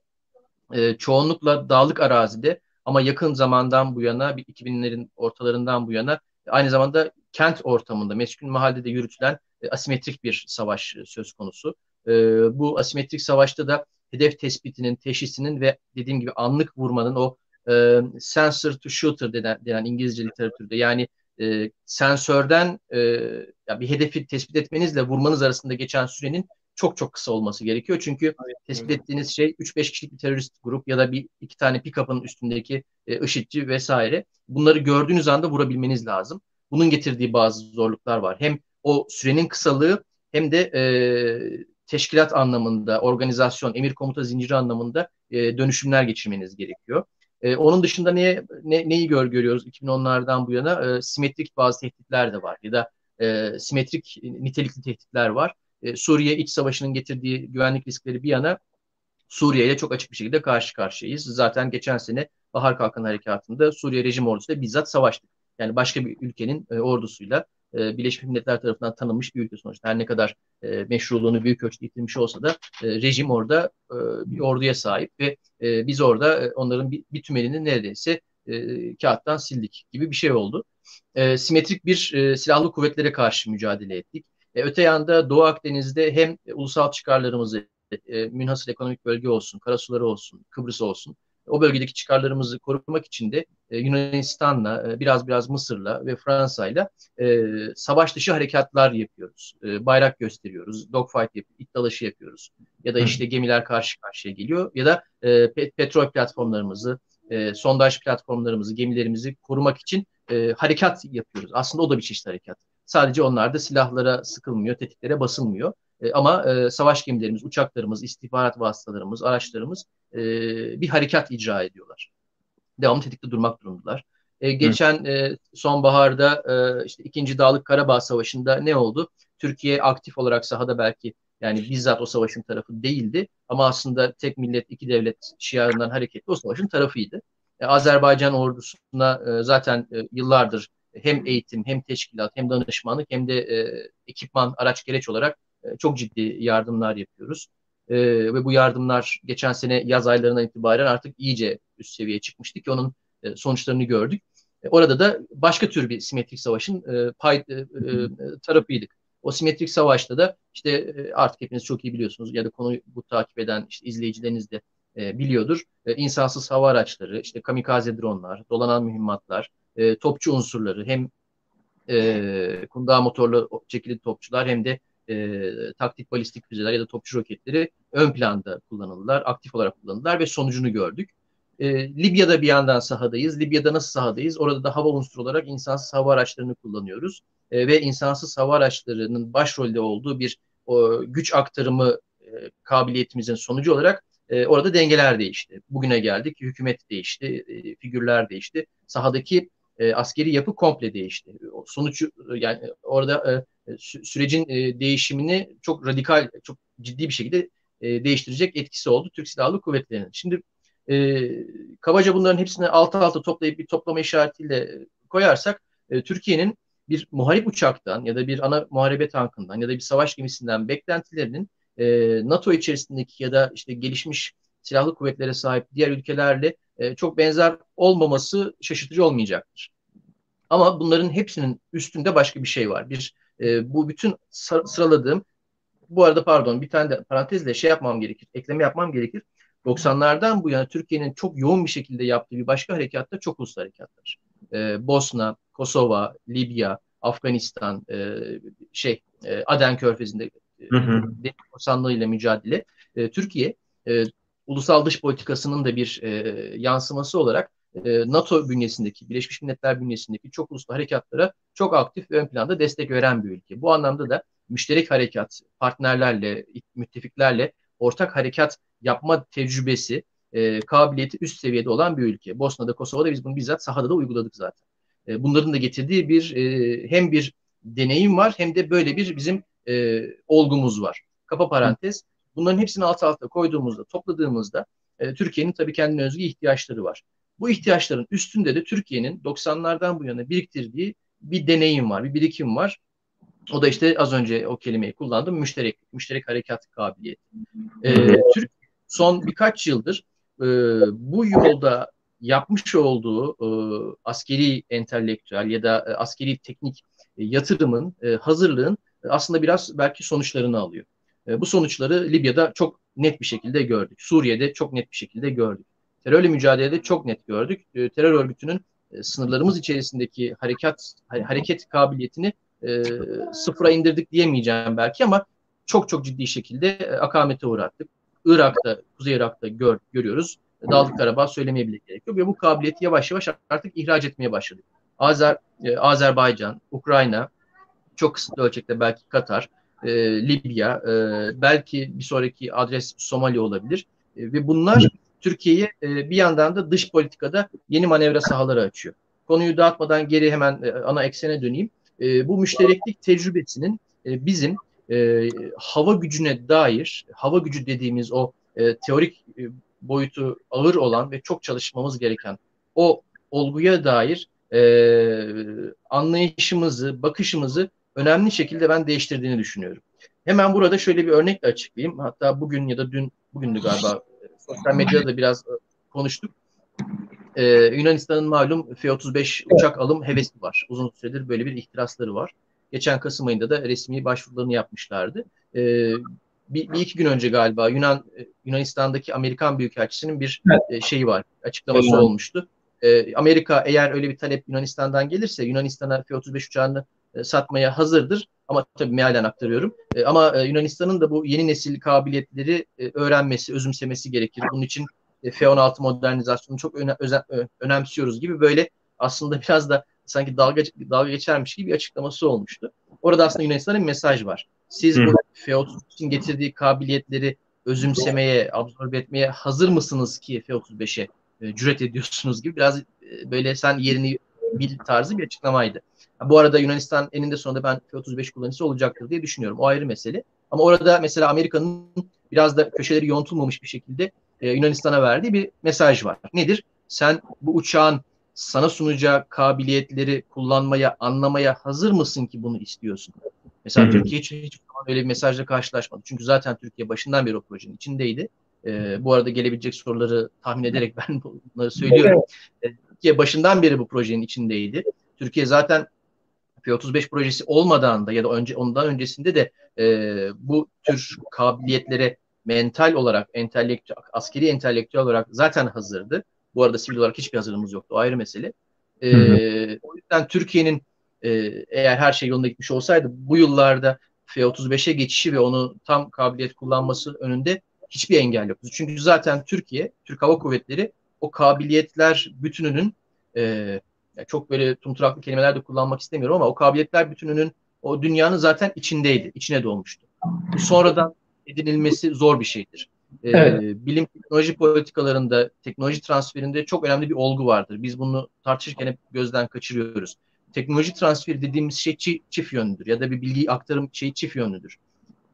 Çoğunlukla dağlık arazide Ama yakın zamandan bu yana, 2000'lerin ortalarından bu yana aynı zamanda kent ortamında, meskun mahallede yürütülen e, asimetrik bir savaş e, söz konusu. E, bu asimetrik savaşta da hedef tespitinin, teşhisinin ve dediğim gibi anlık vurmanın o e, sensor to shooter denen, denen İngilizce literatürde yani e, sensörden e, ya bir hedefi tespit etmenizle vurmanız arasında geçen sürenin çok çok kısa olması gerekiyor. Çünkü tespit ettiğiniz şey 3-5 kişilik bir terörist grup ya da bir iki tane pick-up'ın üstündeki e, IŞİD'ci vesaire. Bunları gördüğünüz anda vurabilmeniz lazım. Bunun getirdiği bazı zorluklar var. Hem o sürenin kısalığı hem de e, teşkilat anlamında, organizasyon, emir komuta zinciri anlamında e, dönüşümler geçirmeniz gerekiyor. E, onun dışında neye, ne, neyi gör, görüyoruz 2010'lardan bu yana? E, simetrik bazı tehditler de var ya da e, simetrik nitelikli tehditler var. E, Suriye iç savaşının getirdiği güvenlik riskleri bir yana Suriye ile çok açık bir şekilde karşı karşıyayız. Zaten geçen sene Bahar Kalkan Harekatı'nda Suriye rejim ordusuyla bizzat savaştık. Yani başka bir ülkenin e, ordusuyla e, Birleşmiş Milletler tarafından tanınmış bir ülke sonuçta. Her ne kadar e, meşruluğunu büyük ölçüde yitirmiş olsa da e, rejim orada e, bir orduya sahip ve e, biz orada e, onların bir, bir tümelini neredeyse e, kağıttan sildik gibi bir şey oldu. E, simetrik bir e, silahlı kuvvetlere karşı mücadele ettik. E, öte yanda Doğu Akdeniz'de hem ulusal çıkarlarımızı e, münhasır ekonomik bölge olsun, karasuları olsun, Kıbrıs olsun o bölgedeki çıkarlarımızı korumak için de e, Yunanistan'la, e, biraz biraz Mısır'la ve Fransa'yla e, savaş dışı harekatlar yapıyoruz. E, bayrak gösteriyoruz, dogfight yapıyoruz, it dalaşı yapıyoruz. Ya da işte gemiler karşı karşıya geliyor ya da e, petrol platformlarımızı, e, sondaj platformlarımızı, gemilerimizi korumak için e, harekat yapıyoruz. Aslında o da bir çeşit harekat. Sadece onlar da silahlara sıkılmıyor, tetiklere basılmıyor. E, ama e, savaş gemilerimiz, uçaklarımız, istihbarat vasıtalarımız, araçlarımız e, bir harekat icra ediyorlar. Devamlı tetikte durmak durumundalar. E, geçen e, sonbaharda e, işte ikinci Dağlık Karabağ Savaşı'nda ne oldu? Türkiye aktif olarak sahada belki yani bizzat o savaşın tarafı değildi ama aslında tek millet iki devlet şiarından hareketli o savaşın tarafıydı. E, Azerbaycan ordusuna e, zaten e, yıllardır hem eğitim hem teşkilat hem danışmanlık hem de e, ekipman araç gereç olarak çok ciddi yardımlar yapıyoruz. E, ve bu yardımlar geçen sene yaz aylarından itibaren artık iyice üst seviyeye çıkmıştı ki onun e, sonuçlarını gördük. E, orada da başka tür bir simetrik savaşın e, pay, e, e, tarafıydık. O simetrik savaşta da işte e, artık hepiniz çok iyi biliyorsunuz ya da konuyu bu takip eden işte izleyicileriniz de e, biliyordur. E, insansız hava araçları, işte kamikaze dronlar, dolanan mühimmatlar, e, topçu unsurları hem e, kundağ motorlu çekili topçular hem de e, taktik balistik füzeler ya da topçu roketleri ön planda kullanıldılar, aktif olarak kullanıldılar ve sonucunu gördük. E, Libya'da bir yandan sahadayız. Libya'da nasıl sahadayız? Orada da hava unsuru olarak insansız hava araçlarını kullanıyoruz. E, ve insansız hava araçlarının başrolde olduğu bir o, güç aktarımı e, kabiliyetimizin sonucu olarak e, orada dengeler değişti. Bugüne geldik, hükümet değişti, e, figürler değişti. Sahadaki e, askeri yapı komple değişti. Sonuç yani orada e, sü- sürecin e, değişimini çok radikal, çok ciddi bir şekilde e, değiştirecek etkisi oldu Türk Silahlı Kuvvetleri'nin. Şimdi e, kabaca bunların hepsini altı altı toplayıp bir toplama işaretiyle koyarsak e, Türkiye'nin bir muharip uçaktan ya da bir ana muharebe tankından ya da bir savaş gemisinden beklentilerinin e, NATO içerisindeki ya da işte gelişmiş silahlı kuvvetlere sahip diğer ülkelerle e, çok benzer olmaması şaşırtıcı olmayacaktır. Ama bunların hepsinin üstünde başka bir şey var. Bir e, bu bütün sıraladığım bu arada pardon bir tane de parantezle şey yapmam gerekir. Ekleme yapmam gerekir. 90'lardan bu yana Türkiye'nin çok yoğun bir şekilde yaptığı bir başka harekatta çok uluslu harekatlar. E, Bosna, Kosova, Libya, Afganistan, e, şey e, Aden Körfezi'nde deniz korsanlığı ile mücadele. E, Türkiye e, ulusal dış politikasının da bir e, yansıması olarak e, NATO bünyesindeki, Birleşmiş Milletler bünyesindeki çok uluslu harekatlara çok aktif ve ön planda destek veren bir ülke. Bu anlamda da müşterek harekat, partnerlerle, müttefiklerle ortak harekat yapma tecrübesi, e, kabiliyeti üst seviyede olan bir ülke. Bosna'da, Kosova'da biz bunu bizzat sahada da uyguladık zaten. E, bunların da getirdiği bir e, hem bir deneyim var hem de böyle bir bizim e, olgumuz var. Kapa parantez. Bunların hepsini alt alta koyduğumuzda, topladığımızda e, Türkiye'nin tabii kendine özgü ihtiyaçları var. Bu ihtiyaçların üstünde de Türkiye'nin 90'lardan bu yana biriktirdiği bir deneyim var, bir birikim var. O da işte az önce o kelimeyi kullandım. Müşterek, müşterek harekat kabiliyeti. Ee, Türk son birkaç yıldır e, bu yolda yapmış olduğu e, askeri entelektüel ya da e, askeri teknik e, yatırımın, e, hazırlığın e, aslında biraz belki sonuçlarını alıyor. E, bu sonuçları Libya'da çok net bir şekilde gördük. Suriye'de çok net bir şekilde gördük. Terörle mücadelede çok net gördük. E, terör örgütünün e, sınırlarımız içerisindeki harekat hareket kabiliyetini sıfıra indirdik diyemeyeceğim belki ama çok çok ciddi şekilde akamete uğrattık. Irak'ta, Kuzey Irak'ta gör, görüyoruz. Dağlık Karabağ söylemeye bile gerek yok. Ve bu kabiliyeti yavaş yavaş artık ihraç etmeye başladık. Azer, Azerbaycan, Ukrayna, çok kısıtlı ölçekte belki Katar, e, Libya, e, belki bir sonraki adres Somali olabilir. E, ve bunlar Türkiye'ye e, bir yandan da dış politikada yeni manevra sahaları açıyor. Konuyu dağıtmadan geri hemen e, ana eksene döneyim. E, bu müştereklik tecrübesinin e, bizim e, hava gücüne dair, hava gücü dediğimiz o e, teorik e, boyutu ağır olan ve çok çalışmamız gereken o olguya dair e, anlayışımızı, bakışımızı önemli şekilde ben değiştirdiğini düşünüyorum. Hemen burada şöyle bir örnekle açıklayayım. Hatta bugün ya da dün, bugündü galiba sosyal medyada da biraz konuştuk. Ee, Yunanistan'ın malum F-35 uçak alım hevesi var. Uzun süredir böyle bir ihtirasları var. Geçen Kasım ayında da resmi başvurularını yapmışlardı. Ee, bir, bir iki gün önce galiba Yunan Yunanistan'daki Amerikan Büyükelçisi'nin bir evet. E, şeyi var, açıklaması evet. olmuştu. Amerika eğer öyle bir talep Yunanistan'dan gelirse Yunanistan'a F-35 uçağını e, satmaya hazırdır. Ama tabii mealen aktarıyorum. E, ama e, Yunanistan'ın da bu yeni nesil kabiliyetleri e, öğrenmesi, özümsemesi gerekir. Bunun için e, F-16 modernizasyonu çok öne, özen, önemsiyoruz gibi böyle aslında biraz da sanki dalga dalga geçermiş gibi bir açıklaması olmuştu. Orada aslında Yunanistan'ın bir mesaj var. Siz bu F-35'in getirdiği kabiliyetleri özümsemeye, absorbe etmeye hazır mısınız ki F-35'e e, cüret ediyorsunuz gibi biraz e, böyle sen yerini bil tarzı bir açıklamaydı. Bu arada Yunanistan eninde sonunda ben F-35 kullanıcısı olacaktır diye düşünüyorum. O ayrı mesele. Ama orada mesela Amerika'nın biraz da köşeleri yontulmamış bir şekilde e, Yunanistan'a verdiği bir mesaj var. Nedir? Sen bu uçağın sana sunacağı kabiliyetleri kullanmaya, anlamaya hazır mısın ki bunu istiyorsun? Mesela Hı-hı. Türkiye hiç, hiç öyle bir mesajla karşılaşmadı. Çünkü zaten Türkiye başından beri o projenin içindeydi. E, bu arada gelebilecek soruları tahmin ederek ben bunları söylüyorum. E, Türkiye başından beri bu projenin içindeydi. Türkiye zaten F-35 projesi olmadan da ya da önce ondan öncesinde de e, bu tür kabiliyetlere mental olarak, entelektüel, askeri entelektüel olarak zaten hazırdı. Bu arada sivil olarak hiçbir hazırlığımız yoktu. O ayrı mesele. E, O yüzden Türkiye'nin e, eğer her şey yolunda gitmiş olsaydı bu yıllarda F-35'e geçişi ve onu tam kabiliyet kullanması önünde hiçbir engel yoktu. Çünkü zaten Türkiye, Türk Hava Kuvvetleri o kabiliyetler bütününün e, çok böyle tumturaklı kelimeler de kullanmak istemiyorum ama o kabiliyetler bütününün o dünyanın zaten içindeydi, içine doğmuştu. Bu sonradan edinilmesi zor bir şeydir. Ee, evet. Bilim teknoloji politikalarında, teknoloji transferinde çok önemli bir olgu vardır. Biz bunu tartışırken hep gözden kaçırıyoruz. Teknoloji transferi dediğimiz şey çi, çift yönlüdür ya da bir bilgi aktarım şeyi çift yönlüdür.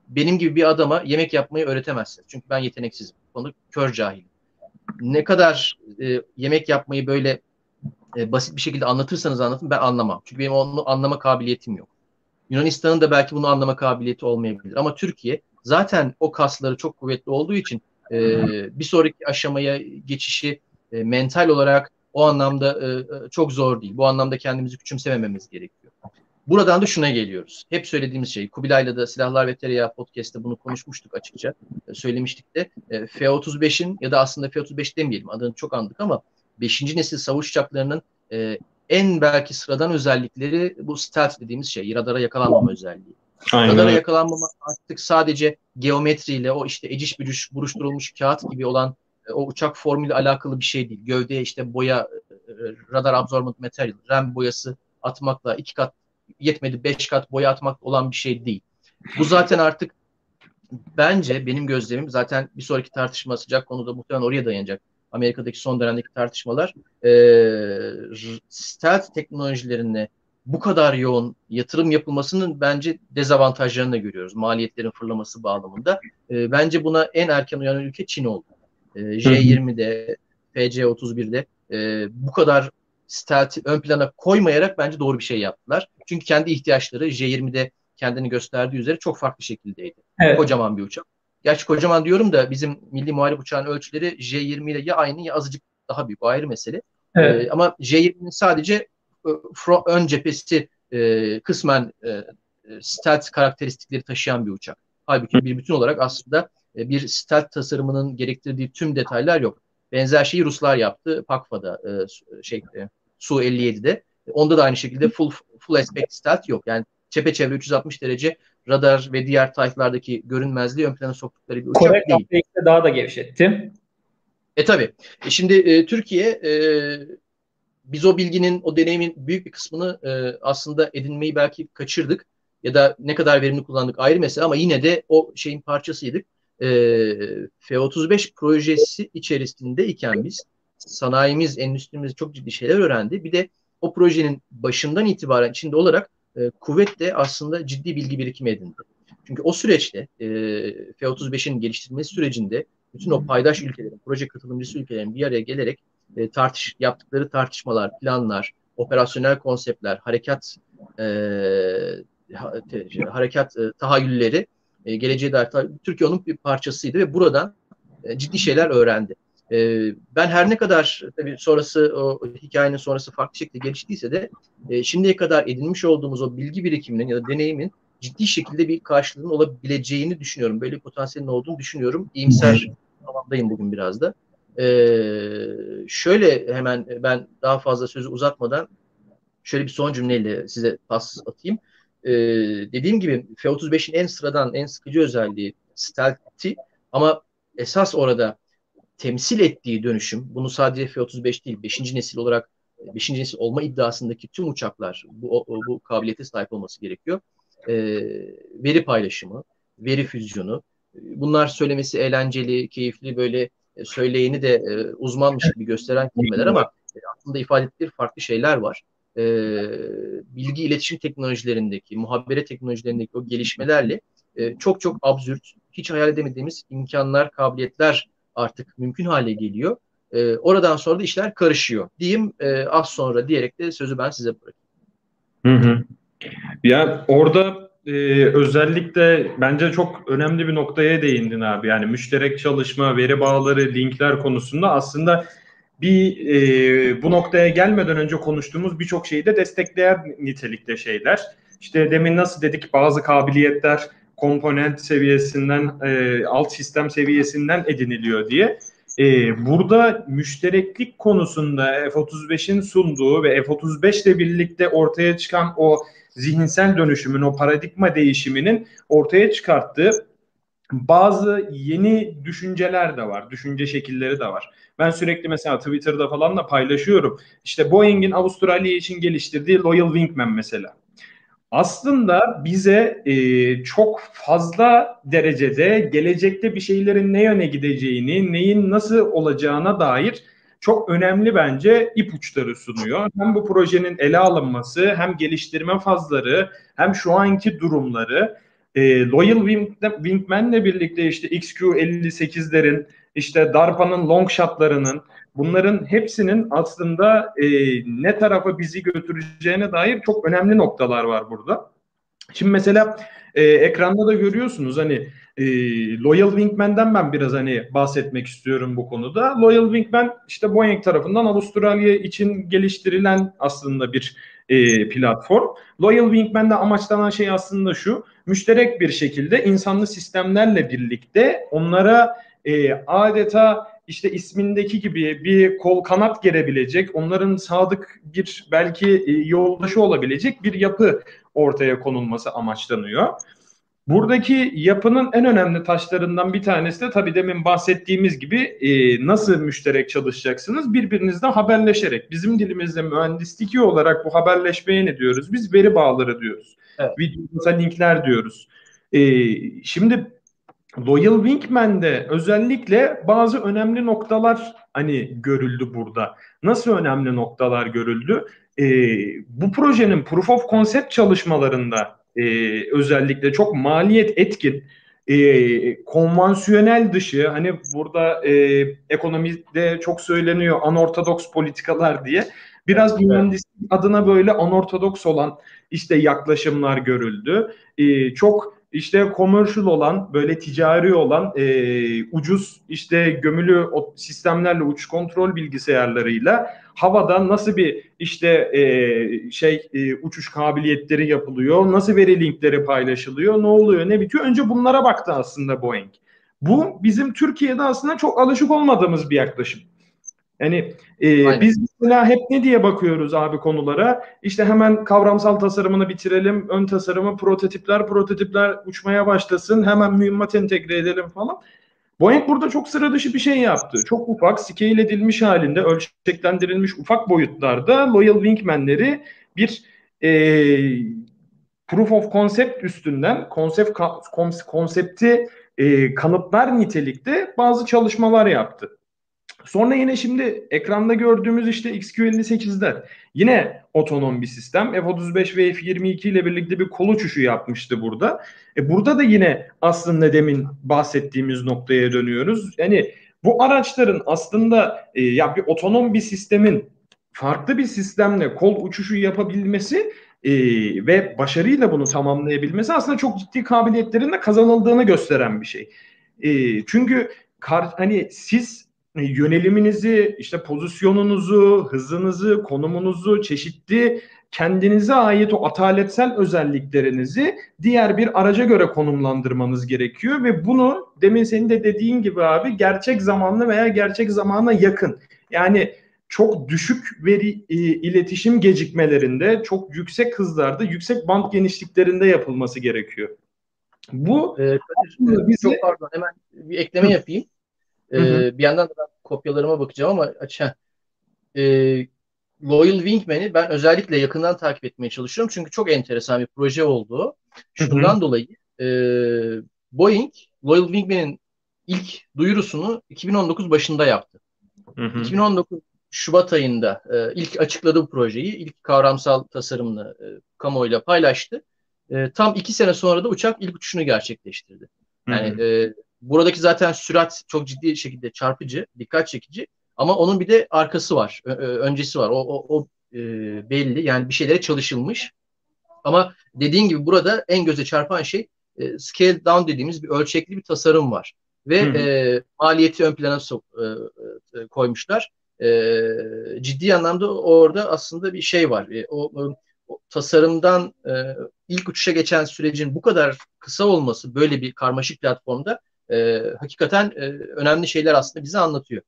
Benim gibi bir adama yemek yapmayı öğretemezsiniz. Çünkü ben yeteneksizim. Konu kör cahil. Ne kadar e, yemek yapmayı böyle e, basit bir şekilde anlatırsanız anlatın ben anlamam. Çünkü benim onu anlama kabiliyetim yok. Yunanistan'ın da belki bunu anlama kabiliyeti olmayabilir. Ama Türkiye zaten o kasları çok kuvvetli olduğu için e, bir sonraki aşamaya geçişi e, mental olarak o anlamda e, e, çok zor değil. Bu anlamda kendimizi küçümsemememiz gerekiyor. Buradan da şuna geliyoruz. Hep söylediğimiz şey, Kubilay'la da Silahlar ve Tereyağı podcast'te bunu konuşmuştuk açıkça. E, söylemiştik de. E, F-35'in ya da aslında F-35 demeyelim adını çok andık ama 5. nesil savaş uçaklarının e, en belki sıradan özellikleri bu stealth dediğimiz şey, radara yakalanmama özelliği. Aynen. Radara yakalanmama artık sadece geometriyle o işte eciş bücüş buruşturulmuş kağıt gibi olan e, o uçak formuyla alakalı bir şey değil. Gövdeye işte boya, e, radar absorbent material, RAM boyası atmakla iki kat yetmedi beş kat boya atmak olan bir şey değil. Bu zaten artık bence benim gözlemim zaten bir sonraki tartışma sıcak konuda muhtemelen oraya dayanacak Amerika'daki son dönemdeki tartışmalar e, stealth teknolojilerine bu kadar yoğun yatırım yapılmasının bence dezavantajlarını da görüyoruz. Maliyetlerin fırlaması bağlamında. E, bence buna en erken uyanan ülke Çin oldu. E, J20'de, FC-31'de e, bu kadar stealth ön plana koymayarak bence doğru bir şey yaptılar. Çünkü kendi ihtiyaçları J20'de kendini gösterdiği üzere çok farklı şekildeydi. Evet. Kocaman bir uçak. Gerçi kocaman diyorum da bizim milli muharip uçağın ölçüleri J20 ile ya aynı ya azıcık daha büyük o ayrı mesele. Evet. E, ama J20'nin sadece e, front, ön cephesi e, kısmen e, stealth karakteristikleri taşıyan bir uçak. Halbuki bir bütün olarak aslında e, bir stealth tasarımının gerektirdiği tüm detaylar yok. Benzer şeyi Ruslar yaptı Pakva'da e, şey e, Su-57'de. Onda da aynı şekilde full full aspect stealth yok. Yani çepeçevre 360 derece radar ve diğer tayflardaki görünmezliği ön plana soktukları bir uçak Kore değil. Kore daha da gevşetti. E tabi. E şimdi e, Türkiye e, biz o bilginin, o deneyimin büyük bir kısmını e, aslında edinmeyi belki kaçırdık. Ya da ne kadar verimli kullandık ayrı mesele ama yine de o şeyin parçasıydık. E, F-35 projesi içerisindeyken biz sanayimiz, endüstrimiz çok ciddi şeyler öğrendi. Bir de o projenin başından itibaren içinde olarak e, kuvvet de aslında ciddi bilgi birikimi edindi. Çünkü o süreçte e, F-35'in geliştirilmesi sürecinde bütün o paydaş ülkelerin, proje katılımcısı ülkelerin bir araya gelerek e, tartış yaptıkları tartışmalar, planlar, operasyonel konseptler, harekat e, ha, te, şey, harekat e, tahayyülleri e, geleceğe dair Türkiye onun bir parçasıydı ve buradan e, ciddi şeyler öğrendi. E, ben her ne kadar tabii sonrası o hikayenin sonrası farklı şekilde geliştiyse de e, şimdiye kadar edinmiş olduğumuz o bilgi birikiminin ya da deneyimin ciddi şekilde bir karşılığının olabileceğini düşünüyorum. Böyle bir potansiyelin olduğunu düşünüyorum. İyimser havamdayım bugün biraz da. Ee, şöyle hemen ben daha fazla sözü uzatmadan şöyle bir son cümleyle size pas atayım. Ee, dediğim gibi F-35'in en sıradan, en sıkıcı özelliği stealth'i ama esas orada temsil ettiği dönüşüm, bunu sadece F-35 değil, 5. nesil olarak 5. nesil olma iddiasındaki tüm uçaklar bu, bu kabiliyete sahip olması gerekiyor. E, veri paylaşımı, veri füzyonu, bunlar söylemesi eğlenceli, keyifli böyle e, söyleyeni de e, uzmanmış gibi gösteren kelimeler ama aslında ifade ettikleri farklı şeyler var. E, bilgi iletişim teknolojilerindeki, muhabere teknolojilerindeki o gelişmelerle e, çok çok absürt, hiç hayal edemediğimiz imkanlar, kabiliyetler artık mümkün hale geliyor. E, oradan sonra da işler karışıyor. Diyeyim e, az sonra diyerek de sözü ben size bırakayım. Hı hı. Ya orada e, özellikle bence çok önemli bir noktaya değindin abi. Yani müşterek çalışma, veri bağları, linkler konusunda aslında bir e, bu noktaya gelmeden önce konuştuğumuz birçok şeyi de destekleyen nitelikte şeyler. İşte demin nasıl dedik bazı kabiliyetler komponent seviyesinden, e, alt sistem seviyesinden ediniliyor diye. E, burada müştereklik konusunda F-35'in sunduğu ve F-35 ile birlikte ortaya çıkan o zihinsel dönüşümün, o paradigma değişiminin ortaya çıkarttığı bazı yeni düşünceler de var, düşünce şekilleri de var. Ben sürekli mesela Twitter'da falan da paylaşıyorum. İşte Boeing'in Avustralya için geliştirdiği Loyal Wingman mesela aslında bize e, çok fazla derecede gelecekte bir şeylerin ne yöne gideceğini, neyin nasıl olacağına dair çok önemli bence ipuçları sunuyor. Hem bu projenin ele alınması, hem geliştirme fazları, hem şu anki durumları. E, Loyal Wingman'le birlikte işte XQ-58'lerin, işte DARPA'nın long shotlarının, bunların hepsinin aslında e, ne tarafa bizi götüreceğine dair çok önemli noktalar var burada. Şimdi mesela e, ekranda da görüyorsunuz hani e, Loyal Wingman'den ben biraz hani bahsetmek istiyorum bu konuda. Loyal Wingman işte Boeing tarafından Avustralya için geliştirilen aslında bir e, platform. Loyal Wingman'de amaçlanan şey aslında şu. Müşterek bir şekilde insanlı sistemlerle birlikte onlara e, adeta işte ismindeki gibi bir kol kanat gerebilecek, onların sadık bir belki e, yoldaşı olabilecek bir yapı ortaya konulması amaçlanıyor. Buradaki yapının en önemli taşlarından bir tanesi de tabii demin bahsettiğimiz gibi e, nasıl müşterek çalışacaksınız? Birbirinizle haberleşerek. Bizim dilimizde mühendislik olarak bu haberleşmeye ne diyoruz? Biz veri bağları diyoruz. Evet. Video linkler diyoruz. E, şimdi Loyal Wingman'de özellikle bazı önemli noktalar hani görüldü burada. Nasıl önemli noktalar görüldü? Ee, bu projenin proof of concept çalışmalarında e, özellikle çok maliyet etkin, e, konvansiyonel dışı hani burada e, ekonomide çok söyleniyor anortodoks politikalar diye biraz mühendislik adına böyle anortodoks olan işte yaklaşımlar görüldü. E, çok işte commercial olan, böyle ticari olan e, ucuz işte gömülü sistemlerle uçuş kontrol bilgisayarlarıyla havada nasıl bir işte e, şey e, uçuş kabiliyetleri yapılıyor, nasıl veri linkleri paylaşılıyor, ne oluyor, ne bitiyor. Önce bunlara baktı aslında Boeing. Bu bizim Türkiye'de aslında çok alışık olmadığımız bir yaklaşım. Yani e, biz mesela hep ne diye bakıyoruz abi konulara? İşte hemen kavramsal tasarımını bitirelim, ön tasarımı, prototipler, prototipler uçmaya başlasın, hemen mühimmat entegre edelim falan. Boeing burada çok sıra dışı bir şey yaptı. Çok ufak, scale edilmiş halinde, ölçeklendirilmiş ufak boyutlarda Loyal Wingman'leri bir e, proof of concept üstünden konsept konsepti e, kanıtlar nitelikte bazı çalışmalar yaptı. Sonra yine şimdi ekranda gördüğümüz işte XQ58'ler. Yine otonom bir sistem. F-35 ve F-22 ile birlikte bir kol uçuşu yapmıştı burada. E burada da yine aslında demin bahsettiğimiz noktaya dönüyoruz. Yani bu araçların aslında e, ya bir otonom bir sistemin farklı bir sistemle kol uçuşu yapabilmesi e, ve başarıyla bunu tamamlayabilmesi aslında çok ciddi kabiliyetlerin de kazanıldığını gösteren bir şey. E, çünkü kar, hani siz yöneliminizi, işte pozisyonunuzu, hızınızı, konumunuzu, çeşitli kendinize ait o ataletsel özelliklerinizi diğer bir araca göre konumlandırmanız gerekiyor ve bunu demin senin de dediğin gibi abi gerçek zamanlı veya gerçek zamana yakın. Yani çok düşük veri e, iletişim gecikmelerinde, çok yüksek hızlarda, yüksek band genişliklerinde yapılması gerekiyor. Bu ee, Kadir, e, bize... çok pardon hemen bir ekleme yapayım. Ee, bir yandan da ben kopyalarıma bakacağım ama açın. E, Loyal Wingman'i ben özellikle yakından takip etmeye çalışıyorum. Çünkü çok enteresan bir proje oldu. Şundan dolayı e, Boeing Loyal Wingman'in ilk duyurusunu 2019 başında yaptı. Hı hı. 2019 Şubat ayında e, ilk açıkladığı projeyi, ilk kavramsal tasarımını e, kamuoyuyla paylaştı. E, tam iki sene sonra da uçak ilk uçuşunu gerçekleştirdi. Yani hı hı. E, buradaki zaten sürat çok ciddi şekilde çarpıcı, dikkat çekici. Ama onun bir de arkası var, öncesi var. O, o, o e, belli. Yani bir şeylere çalışılmış. Ama dediğin gibi burada en göze çarpan şey e, scale down dediğimiz bir ölçekli bir tasarım var. Ve e, maliyeti ön plana sok, e, e, koymuşlar. E, ciddi anlamda orada aslında bir şey var. E, o, o tasarımdan e, ilk uçuşa geçen sürecin bu kadar kısa olması böyle bir karmaşık platformda e, hakikaten e, önemli şeyler aslında bize anlatıyor.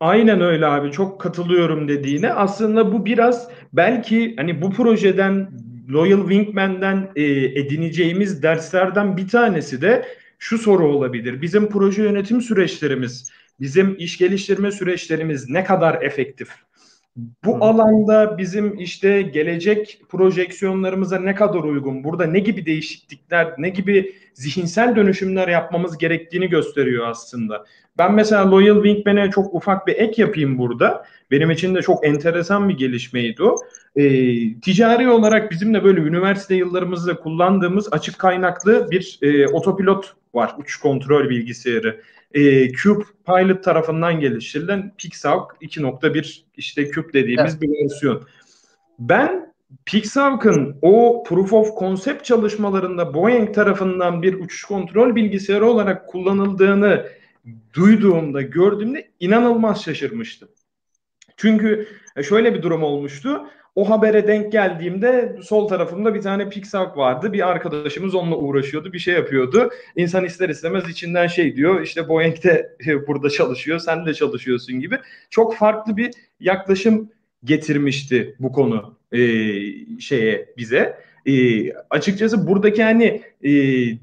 Aynen öyle abi çok katılıyorum dediğine. Aslında bu biraz belki hani bu projeden Loyal Wingman'den e, edineceğimiz derslerden bir tanesi de şu soru olabilir. Bizim proje yönetim süreçlerimiz, bizim iş geliştirme süreçlerimiz ne kadar efektif? Bu Hı. alanda bizim işte gelecek projeksiyonlarımıza ne kadar uygun? Burada ne gibi değişiklikler, ne gibi zihinsel dönüşümler yapmamız gerektiğini gösteriyor aslında. Ben mesela Loyal Wingman'e çok ufak bir ek yapayım burada. Benim için de çok enteresan bir gelişmeydi o. E, ticari olarak bizim de böyle üniversite yıllarımızda kullandığımız açık kaynaklı bir e, otopilot var. Uçuş kontrol bilgisayarı. E, Cube Pilot tarafından geliştirilen Pixhawk 2.1 işte Cube dediğimiz evet. bir versiyon. Ben Pixhawk'ın o proof of concept çalışmalarında Boeing tarafından bir uçuş kontrol bilgisayarı olarak kullanıldığını duyduğumda, gördüğümde inanılmaz şaşırmıştım. Çünkü e, şöyle bir durum olmuştu. O habere denk geldiğimde sol tarafımda bir tane Pixar vardı. Bir arkadaşımız onunla uğraşıyordu, bir şey yapıyordu. İnsan ister istemez içinden şey diyor. İşte Boeing de burada çalışıyor, sen de çalışıyorsun gibi. Çok farklı bir yaklaşım getirmişti bu konu e, şeye bize. E, açıkçası buradaki hani e,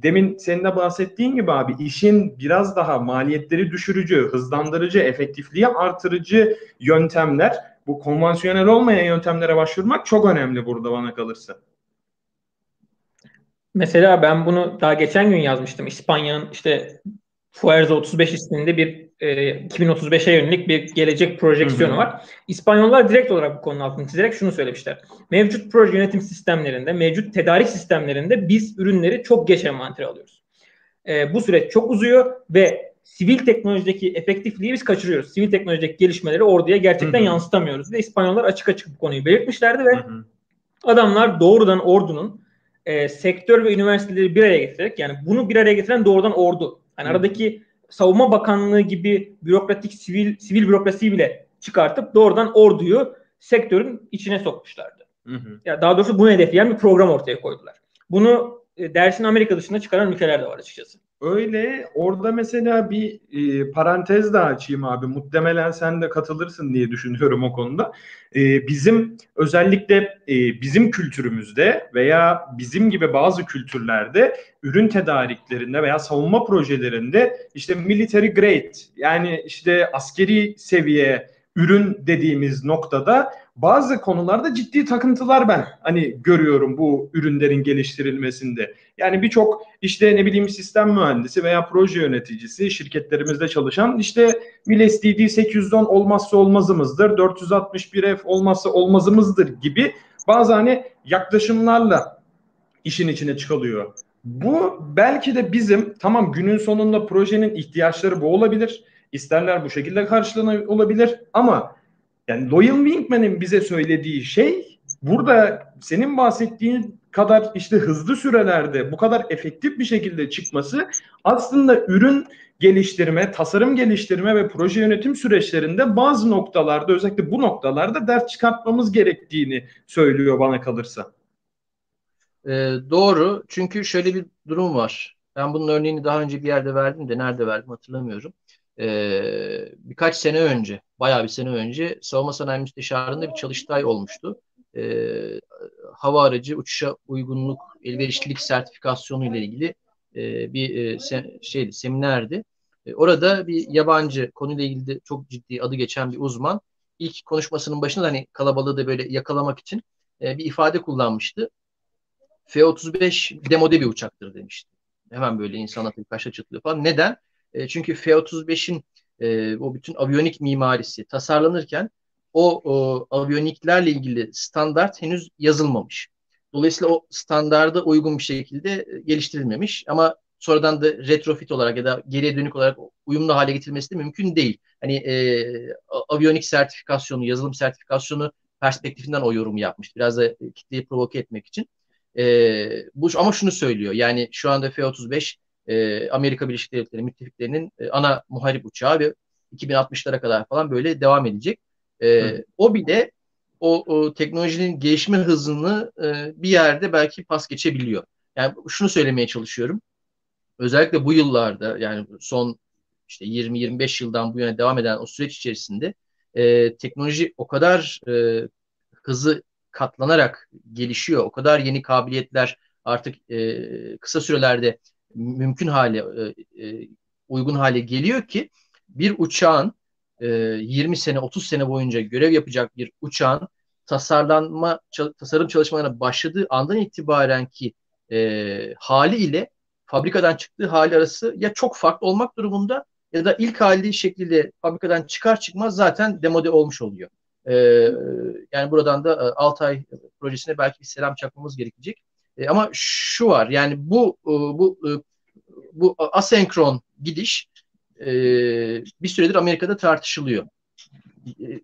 demin senin de bahsettiğin gibi abi işin biraz daha maliyetleri düşürücü, hızlandırıcı, efektifliği artırıcı yöntemler bu konvansiyonel olmayan yöntemlere başvurmak çok önemli burada bana kalırsa. Mesela ben bunu daha geçen gün yazmıştım. İspanya'nın işte Fuerza 35 isminde bir e, 2035'e yönelik bir gelecek projeksiyonu var. İspanyollar direkt olarak bu konunun altını çizerek şunu söylemişler. Mevcut proje yönetim sistemlerinde, mevcut tedarik sistemlerinde biz ürünleri çok geç envantere alıyoruz. E, bu süreç çok uzuyor ve sivil teknolojideki efektifliği biz kaçırıyoruz. Sivil teknolojideki gelişmeleri orduya gerçekten Hı-hı. yansıtamıyoruz. Ve İspanyollar açık açık bu konuyu belirtmişlerdi ve Hı-hı. adamlar doğrudan ordunun e, sektör ve üniversiteleri bir araya getirerek yani bunu bir araya getiren doğrudan ordu. Yani hmm. aradaki savunma bakanlığı gibi bürokratik sivil sivil bürokrasiyi bile çıkartıp doğrudan orduyu sektörün içine sokmuşlardı. Hı hı. Ya daha doğrusu bunu hedefleyen bir program ortaya koydular. Bunu e, dersin Amerika dışında çıkaran ülkeler de var açıkçası. Öyle orada mesela bir e, parantez daha açayım abi. Muhtemelen sen de katılırsın diye düşünüyorum o konuda. E, bizim özellikle e, bizim kültürümüzde veya bizim gibi bazı kültürlerde ürün tedariklerinde veya savunma projelerinde işte military grade yani işte askeri seviye ürün dediğimiz noktada bazı konularda ciddi takıntılar ben hani görüyorum bu ürünlerin geliştirilmesinde. Yani birçok işte ne bileyim sistem mühendisi veya proje yöneticisi şirketlerimizde çalışan işte MIL 810 olmazsa olmazımızdır, 461F olmazsa olmazımızdır gibi bazı hani yaklaşımlarla işin içine çıkılıyor. Bu belki de bizim tamam günün sonunda projenin ihtiyaçları bu olabilir. İsterler bu şekilde karşılanabilir ama yani Loyal Wingman'in bize söylediği şey burada senin bahsettiğin kadar işte hızlı sürelerde bu kadar efektif bir şekilde çıkması aslında ürün geliştirme, tasarım geliştirme ve proje yönetim süreçlerinde bazı noktalarda özellikle bu noktalarda ders çıkartmamız gerektiğini söylüyor bana kalırsa. Ee, doğru. Çünkü şöyle bir durum var. Ben bunun örneğini daha önce bir yerde verdim de nerede verdim hatırlamıyorum e, birkaç sene önce, bayağı bir sene önce Savunma Sanayi Müsteşarı'nda bir çalıştay olmuştu. E, hava aracı uçuşa uygunluk, elverişlilik sertifikasyonu ile ilgili e, bir e, se, şeydi, seminerdi. E, orada bir yabancı konuyla ilgili de çok ciddi adı geçen bir uzman ilk konuşmasının başında hani kalabalığı da böyle yakalamak için e, bir ifade kullanmıştı. F-35 demode bir uçaktır demişti. Hemen böyle insanlar tabii kaşla çıtlıyor falan. Neden? E, çünkü F-35'in e, o bütün aviyonik mimarisi tasarlanırken o, o aviyoniklerle ilgili standart henüz yazılmamış. Dolayısıyla o standarda uygun bir şekilde e, geliştirilmemiş ama sonradan da retrofit olarak ya da geriye dönük olarak uyumlu hale getirilmesi de mümkün değil. Hani e, aviyonik sertifikasyonu, yazılım sertifikasyonu perspektifinden o yorumu yapmış. Biraz da kitleyi provoke etmek için. E, bu ama şunu söylüyor. Yani şu anda F-35 e, Amerika Birleşik Devletleri müttefiklerinin e, ana muharip uçağı ve 2060'lara kadar falan böyle devam edecek. E, o bir de o, o teknolojinin gelişme hızını e, bir yerde belki pas geçebiliyor. Yani şunu söylemeye çalışıyorum. Özellikle bu yıllarda yani son işte 20-25 yıldan bu yana devam eden o süreç içerisinde e, teknoloji o kadar e, hızı katlanarak gelişiyor. O kadar yeni kabiliyetler artık e, kısa sürelerde mümkün hale e, e, uygun hale geliyor ki bir uçağın e, 20 sene 30 sene boyunca görev yapacak bir uçağın tasarlanma tasarım çalışmalarına başladığı andan itibaren ki e, hali ile fabrikadan çıktığı hali arası ya çok farklı olmak durumunda ya da ilk hali şekliyle fabrikadan çıkar çıkmaz zaten demode olmuş oluyor. E, yani buradan da e, Altay projesine belki bir selam çakmamız gerekecek. E, ama şu var yani bu e, bu e, bu asenkron gidiş e, bir süredir Amerika'da tartışılıyor. E,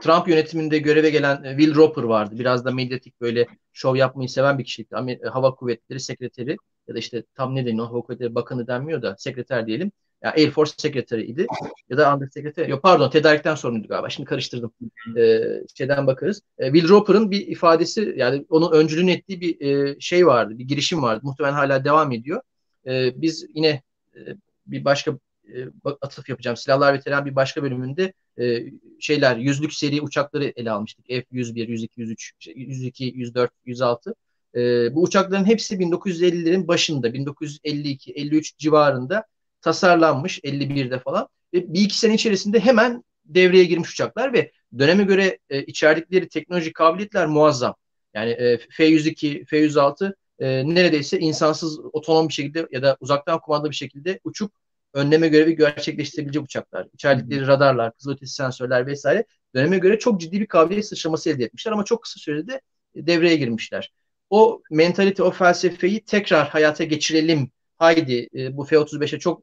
Trump yönetiminde göreve gelen Will Roper vardı. Biraz da medyatik böyle şov yapmayı seven bir. Amer Hava Kuvvetleri Sekreteri ya da işte tam ne deniyor Hava Kuvvetleri Bakanı denmiyor da sekreter diyelim. Yani Air Force Secretary'ydi ya da Under Secretary. Yok pardon tedarikten sorumluydu galiba. Şimdi karıştırdım. Ee, şeyden bakarız. Ee, Will Roper'ın bir ifadesi yani onun öncülüğünü ettiği bir e, şey vardı. Bir girişim vardı. Muhtemelen hala devam ediyor. Ee, biz yine e, bir başka e, atıf yapacağım. Silahlar ve Terör bir başka bölümünde e, şeyler yüzlük seri uçakları ele almıştık. F-101, 102, 103, 102, 104, 106. E, bu uçakların hepsi 1950'lerin başında, 1952, 53 civarında tasarlanmış 51'de falan. Ve bir iki sene içerisinde hemen devreye girmiş uçaklar ve döneme göre e, içerdikleri teknolojik kabiliyetler muazzam. Yani e, F-102, F-106 e, neredeyse insansız otonom bir şekilde ya da uzaktan kumanda bir şekilde uçup önleme görevi gerçekleştirebilecek uçaklar. İçerdikleri radarlar, kızılötesi sensörler vesaire döneme göre çok ciddi bir kabiliyet sıçraması elde etmişler ama çok kısa sürede devreye girmişler. O mentalite, o felsefeyi tekrar hayata geçirelim. Haydi e, bu F-35'e çok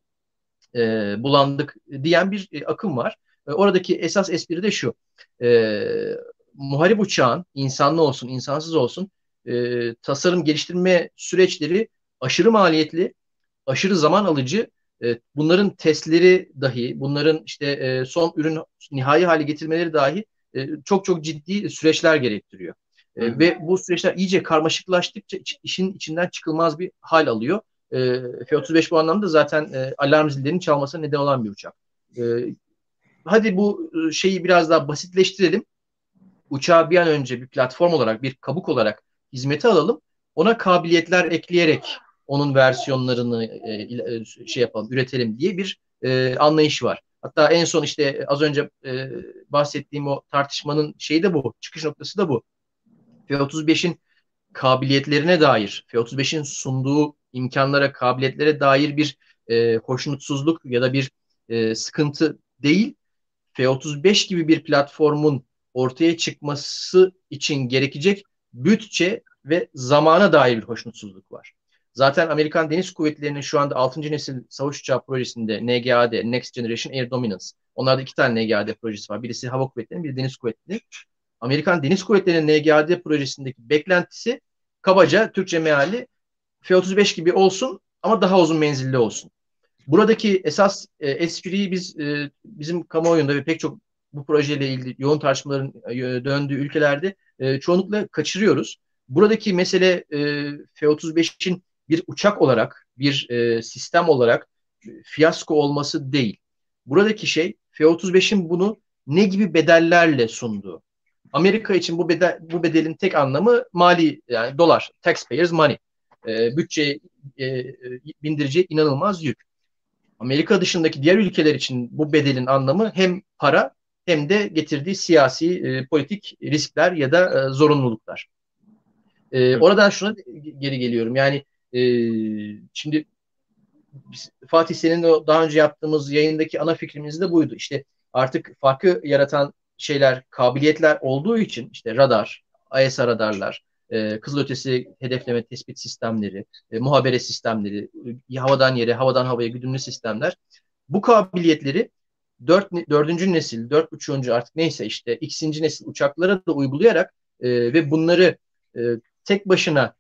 e, bulandık diyen bir e, akım var. E, oradaki esas espri de şu. E, muharip uçağın insanlı olsun, insansız olsun e, tasarım geliştirme süreçleri aşırı maliyetli, aşırı zaman alıcı. E, bunların testleri dahi, bunların işte e, son ürün nihai hale getirmeleri dahi e, çok çok ciddi süreçler gerektiriyor. E, ve bu süreçler iyice karmaşıklaştıkça iç, işin içinden çıkılmaz bir hal alıyor. E, F-35 bu anlamda zaten e, alarm zillerinin çalmasına neden olan bir uçak. E, hadi bu e, şeyi biraz daha basitleştirelim. Uçağı bir an önce bir platform olarak, bir kabuk olarak hizmete alalım. Ona kabiliyetler ekleyerek onun versiyonlarını e, e, şey yapalım, üretelim diye bir e, anlayış var. Hatta en son işte az önce e, bahsettiğim o tartışmanın şeyi de bu, çıkış noktası da bu. F-35'in kabiliyetlerine dair, F-35'in sunduğu imkanlara, kabiliyetlere dair bir e, hoşnutsuzluk ya da bir e, sıkıntı değil. F-35 gibi bir platformun ortaya çıkması için gerekecek bütçe ve zamana dair bir hoşnutsuzluk var. Zaten Amerikan Deniz Kuvvetleri'nin şu anda 6. nesil savaş uçağı projesinde NGAD, Next Generation Air Dominance. Onlarda iki tane NGAD projesi var. Birisi hava kuvvetlerinin, biri deniz kuvvetleri. Amerikan Deniz Kuvvetleri'nin NGAD projesindeki beklentisi kabaca Türkçe meali F-35 gibi olsun ama daha uzun menzilli olsun. Buradaki esas e, espriyi biz e, bizim kamuoyunda ve pek çok bu projeyle ilgili yoğun tartışmaların e, döndüğü ülkelerde e, çoğunlukla kaçırıyoruz. Buradaki mesele e, F-35'in bir uçak olarak, bir e, sistem olarak fiyasko olması değil. Buradaki şey F-35'in bunu ne gibi bedellerle sunduğu. Amerika için bu bedel bu bedelin tek anlamı mali yani dolar, taxpayers money. E, bütçeye e, bindireceği inanılmaz yük. Amerika dışındaki diğer ülkeler için bu bedelin anlamı hem para hem de getirdiği siyasi, e, politik riskler ya da e, zorunluluklar. E, oradan şuna geri geliyorum. Yani e, şimdi Fatih senin de daha önce yaptığımız yayındaki ana fikrimiz de buydu. İşte artık farkı yaratan şeyler, kabiliyetler olduğu için işte radar, AESA radarlar, e, kızılötesi hedefleme tespit sistemleri, e, muhabere sistemleri, e, havadan yere, havadan havaya güdümlü sistemler bu kabiliyetleri dört, dördüncü nesil, dört buçuğuncu artık neyse işte ikinci nesil uçaklara da uygulayarak e, ve bunları e, tek başına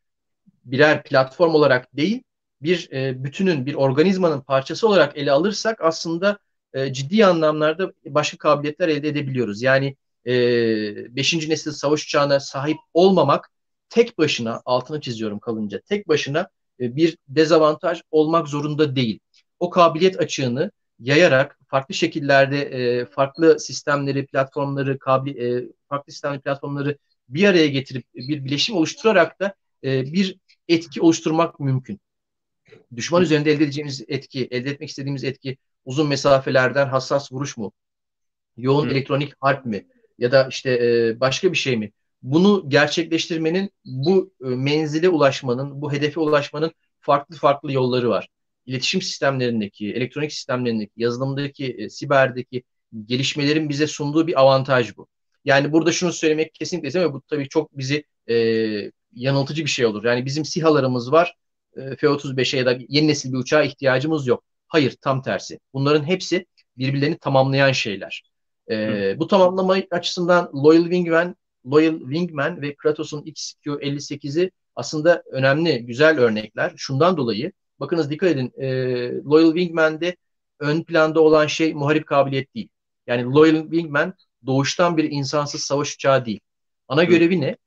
birer platform olarak değil, bir e, bütünün, bir organizmanın parçası olarak ele alırsak aslında e, ciddi anlamlarda başka kabiliyetler elde edebiliyoruz. Yani e, beşinci nesil savaş uçağına sahip olmamak tek başına, altını çiziyorum kalınca, tek başına e, bir dezavantaj olmak zorunda değil. O kabiliyet açığını yayarak farklı şekillerde e, farklı sistemleri, platformları, kabli, e, farklı sistemli platformları bir araya getirip bir bileşim oluşturarak da e, bir etki oluşturmak mümkün. Düşman üzerinde elde edeceğimiz etki, elde etmek istediğimiz etki uzun mesafelerden hassas vuruş mu? Yoğun Hı. elektronik harp mi? Ya da işte e, başka bir şey mi? Bunu gerçekleştirmenin, bu e, menzile ulaşmanın, bu hedefe ulaşmanın farklı farklı yolları var. İletişim sistemlerindeki, elektronik sistemlerindeki, yazılımdaki, e, siberdeki gelişmelerin bize sunduğu bir avantaj bu. Yani burada şunu söylemek kesinlikle istemiyorum. Bu tabii çok bizi e, yanıltıcı bir şey olur. Yani bizim SİHA'larımız var. E, F-35'e ya da yeni nesil bir uçağa ihtiyacımız yok. Hayır tam tersi. Bunların hepsi birbirlerini tamamlayan şeyler. E, bu tamamlama açısından Loyal Wingman, Loyal Wingman ve Kratos'un XQ-58'i aslında önemli, güzel örnekler. Şundan dolayı bakınız dikkat edin e, Loyal Wingman'de ön planda olan şey muharip kabiliyet değil. Yani Loyal Wingman doğuştan bir insansız savaş uçağı değil. Ana görevi ne?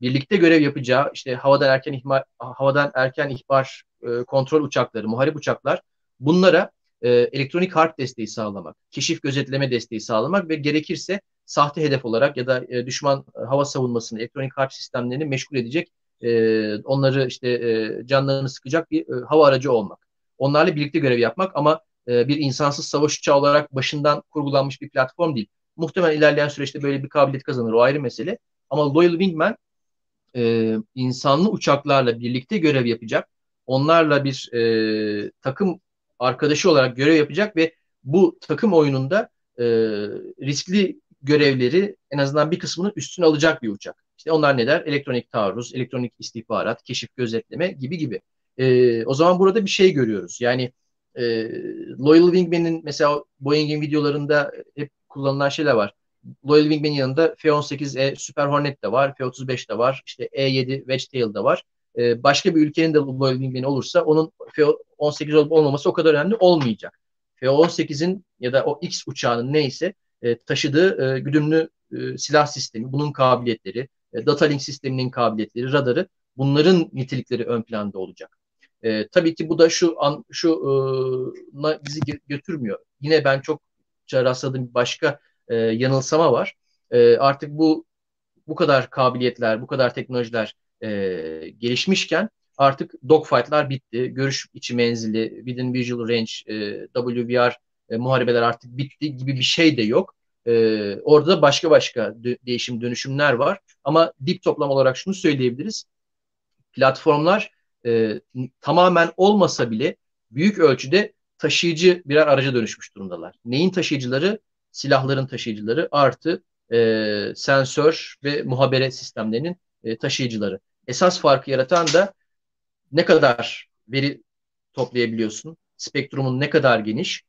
birlikte görev yapacağı işte havadan erken ihbar, havadan erken ihbar e, kontrol uçakları, muharip uçaklar bunlara e, elektronik harp desteği sağlamak, keşif gözetleme desteği sağlamak ve gerekirse sahte hedef olarak ya da e, düşman e, hava savunmasını, elektronik harp sistemlerini meşgul edecek, e, onları işte e, canlarını sıkacak bir e, hava aracı olmak. Onlarla birlikte görev yapmak ama e, bir insansız savaş uçağı olarak başından kurgulanmış bir platform değil. Muhtemelen ilerleyen süreçte böyle bir kabiliyet kazanır. O ayrı mesele. Ama Loyal Wingman e, insanlı uçaklarla birlikte görev yapacak. Onlarla bir e, takım arkadaşı olarak görev yapacak ve bu takım oyununda e, riskli görevleri en azından bir kısmını üstüne alacak bir uçak. İşte onlar ne der? Elektronik taarruz, elektronik istihbarat, keşif gözetleme gibi gibi. E, o zaman burada bir şey görüyoruz. Yani e, Loyal Wingman'in mesela Boeing'in videolarında hep kullanılan şeyler var. Loyal Wingman'in yanında F-18E Super Hornet de var, F-35 de var, işte E-7 Wedgetail de var. E, başka bir ülkenin de Loyal Wingman'i olursa onun F-18 olup olmaması o kadar önemli olmayacak. F-18'in ya da o X uçağının neyse e, taşıdığı e, güdümlü e, silah sistemi, bunun kabiliyetleri, e, data link sisteminin kabiliyetleri, radarı bunların nitelikleri ön planda olacak. E, tabii ki bu da şu an şu e, bizi götürmüyor. Yine ben çok rastladığım bir başka e, yanılsama var. E, artık bu bu kadar kabiliyetler, bu kadar teknolojiler e, gelişmişken artık dogfight'lar bitti. Görüş içi menzili, within visual range, e, WVR e, muharebeler artık bitti gibi bir şey de yok. E, orada başka başka dö- değişim dönüşümler var. Ama dip toplam olarak şunu söyleyebiliriz. Platformlar e, tamamen olmasa bile büyük ölçüde taşıyıcı birer araca dönüşmüş durumdalar. Neyin taşıyıcıları? Silahların taşıyıcıları artı e, sensör ve muhabere sistemlerinin e, taşıyıcıları. Esas farkı yaratan da ne kadar veri toplayabiliyorsun, spektrumun ne kadar geniş,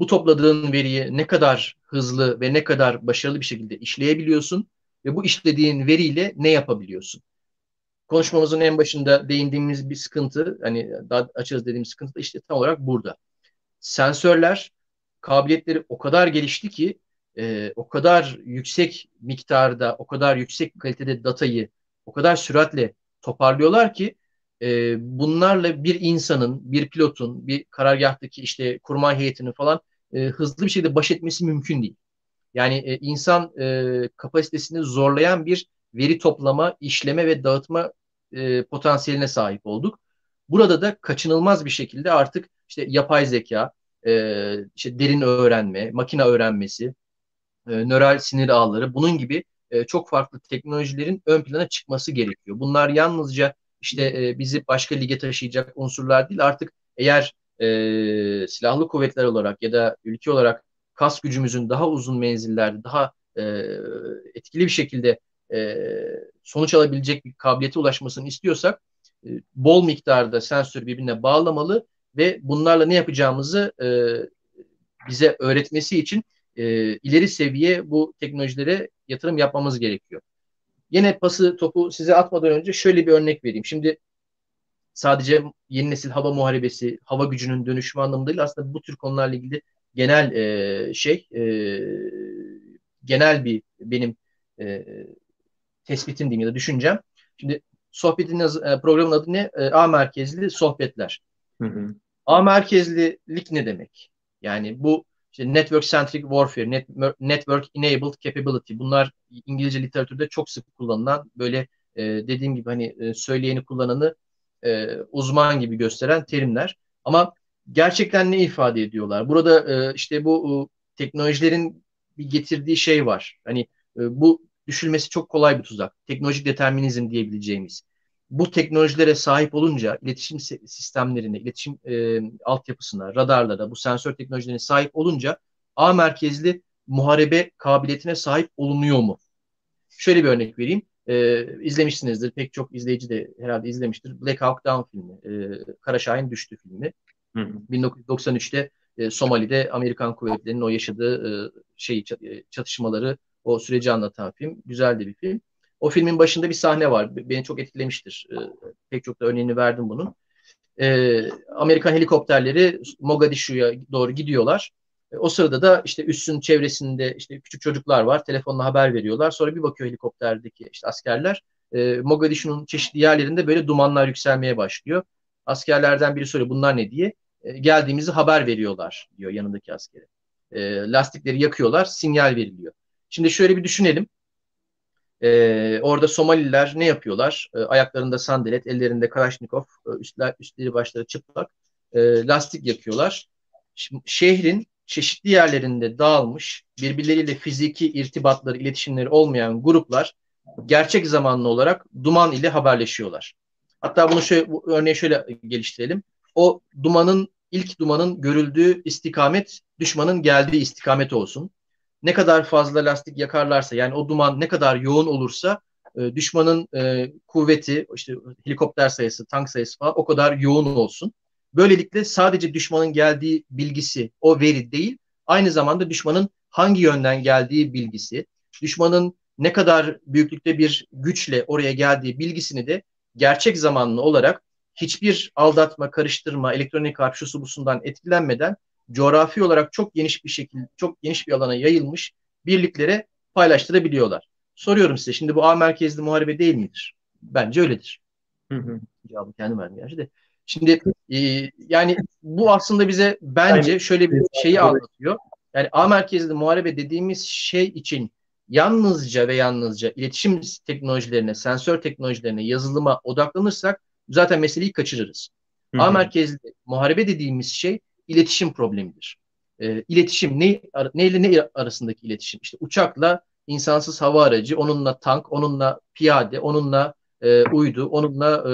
bu topladığın veriyi ne kadar hızlı ve ne kadar başarılı bir şekilde işleyebiliyorsun ve bu işlediğin veriyle ne yapabiliyorsun? Konuşmamızın en başında değindiğimiz bir sıkıntı, hani daha açarız dediğimiz sıkıntı da işte tam olarak burada. Sensörler kabiliyetleri o kadar gelişti ki e, o kadar yüksek miktarda, o kadar yüksek kalitede datayı o kadar süratle toparlıyorlar ki e, bunlarla bir insanın, bir pilotun, bir karargahtaki işte kurmay heyetinin falan e, hızlı bir şekilde baş etmesi mümkün değil. Yani e, insan e, kapasitesini zorlayan bir veri toplama, işleme ve dağıtma e, potansiyeline sahip olduk. Burada da kaçınılmaz bir şekilde artık işte yapay zeka, e, işte derin öğrenme, makine öğrenmesi, e, nöral sinir ağları bunun gibi e, çok farklı teknolojilerin ön plana çıkması gerekiyor. Bunlar yalnızca işte e, bizi başka lige taşıyacak unsurlar değil. Artık eğer e, silahlı kuvvetler olarak ya da ülke olarak kas gücümüzün daha uzun menzillerde, daha e, etkili bir şekilde e, sonuç alabilecek bir kabiliyete ulaşmasını istiyorsak e, bol miktarda sensör birbirine bağlamalı ve bunlarla ne yapacağımızı e, bize öğretmesi için e, ileri seviye bu teknolojilere yatırım yapmamız gerekiyor. Yine pası topu size atmadan önce şöyle bir örnek vereyim. Şimdi sadece yeni nesil hava muharebesi, hava gücünün dönüşümü anlamında değil aslında bu tür konularla ilgili genel e, şey e, genel bir benim e, tespitim diyeyim ya da düşüncem. Şimdi sohbetin e, programın adı ne? E, A merkezli sohbetler. Hı hı. A merkezlilik ne demek? Yani bu işte network centric warfare, net, network enabled capability. Bunlar İngilizce literatürde çok sık kullanılan böyle e, dediğim gibi hani e, söyleyeni kullananı e, uzman gibi gösteren terimler. Ama gerçekten ne ifade ediyorlar? Burada e, işte bu e, teknolojilerin bir getirdiği şey var. Hani e, bu düşülmesi çok kolay bir tuzak. Teknolojik determinizm diyebileceğimiz. Bu teknolojilere sahip olunca iletişim sistemlerine, iletişim e, altyapısına, radarlara, bu sensör teknolojilerine sahip olunca A merkezli muharebe kabiliyetine sahip olunuyor mu? Şöyle bir örnek vereyim. E, izlemişsinizdir. Pek çok izleyici de herhalde izlemiştir. Black Hawk Down filmi. E, Kara Şahin Düştü filmi. Hı hı. 1993'te e, Somali'de Amerikan kuvvetlerinin o yaşadığı e, şey çatışmaları o süreci anlatan film. Güzel de bir film. O filmin başında bir sahne var. Beni çok etkilemiştir. E, pek çok da örneğini verdim bunun. E, Amerikan helikopterleri Mogadishu'ya doğru gidiyorlar. E, o sırada da işte üssün çevresinde işte küçük çocuklar var. Telefonla haber veriyorlar. Sonra bir bakıyor helikopterdeki işte askerler. E, Mogadishu'nun çeşitli yerlerinde böyle dumanlar yükselmeye başlıyor. Askerlerden biri soruyor bunlar ne diye. E, geldiğimizi haber veriyorlar diyor yanındaki askere. E, lastikleri yakıyorlar, sinyal veriliyor. Şimdi şöyle bir düşünelim. Ee, orada Somaliler ne yapıyorlar? Ee, ayaklarında sandalet, ellerinde Kalashnikov, e, üstler, üstleri başları çıplak, e, lastik yakıyorlar. Şimdi, şehrin çeşitli yerlerinde dağılmış, birbirleriyle fiziki irtibatları, iletişimleri olmayan gruplar gerçek zamanlı olarak duman ile haberleşiyorlar. Hatta bunu şöyle, bu örneği şöyle geliştirelim. O dumanın, ilk dumanın görüldüğü istikamet düşmanın geldiği istikamet olsun ne kadar fazla lastik yakarlarsa yani o duman ne kadar yoğun olursa e, düşmanın e, kuvveti işte helikopter sayısı, tank sayısı falan o kadar yoğun olsun. Böylelikle sadece düşmanın geldiği bilgisi o veri değil aynı zamanda düşmanın hangi yönden geldiği bilgisi, düşmanın ne kadar büyüklükte bir güçle oraya geldiği bilgisini de gerçek zamanlı olarak hiçbir aldatma, karıştırma, elektronik harp şusu busundan etkilenmeden coğrafi olarak çok geniş bir şekilde, çok geniş bir alana yayılmış birliklere paylaştırabiliyorlar. Soruyorum size şimdi bu A merkezli muharebe değil midir? Bence öyledir. Hı hı. Cevabı kendim verdim gerçi de. Şimdi e, yani bu aslında bize bence şöyle bir şeyi anlatıyor. Yani A merkezli muharebe dediğimiz şey için yalnızca ve yalnızca iletişim teknolojilerine, sensör teknolojilerine, yazılıma odaklanırsak zaten meseleyi kaçırırız. Hı-hı. A merkezli muharebe dediğimiz şey iletişim problemidir. E, iletişim ne neyle ne arasındaki iletişim? İşte uçakla insansız hava aracı, onunla tank, onunla piyade, onunla e, uydu, onunla e,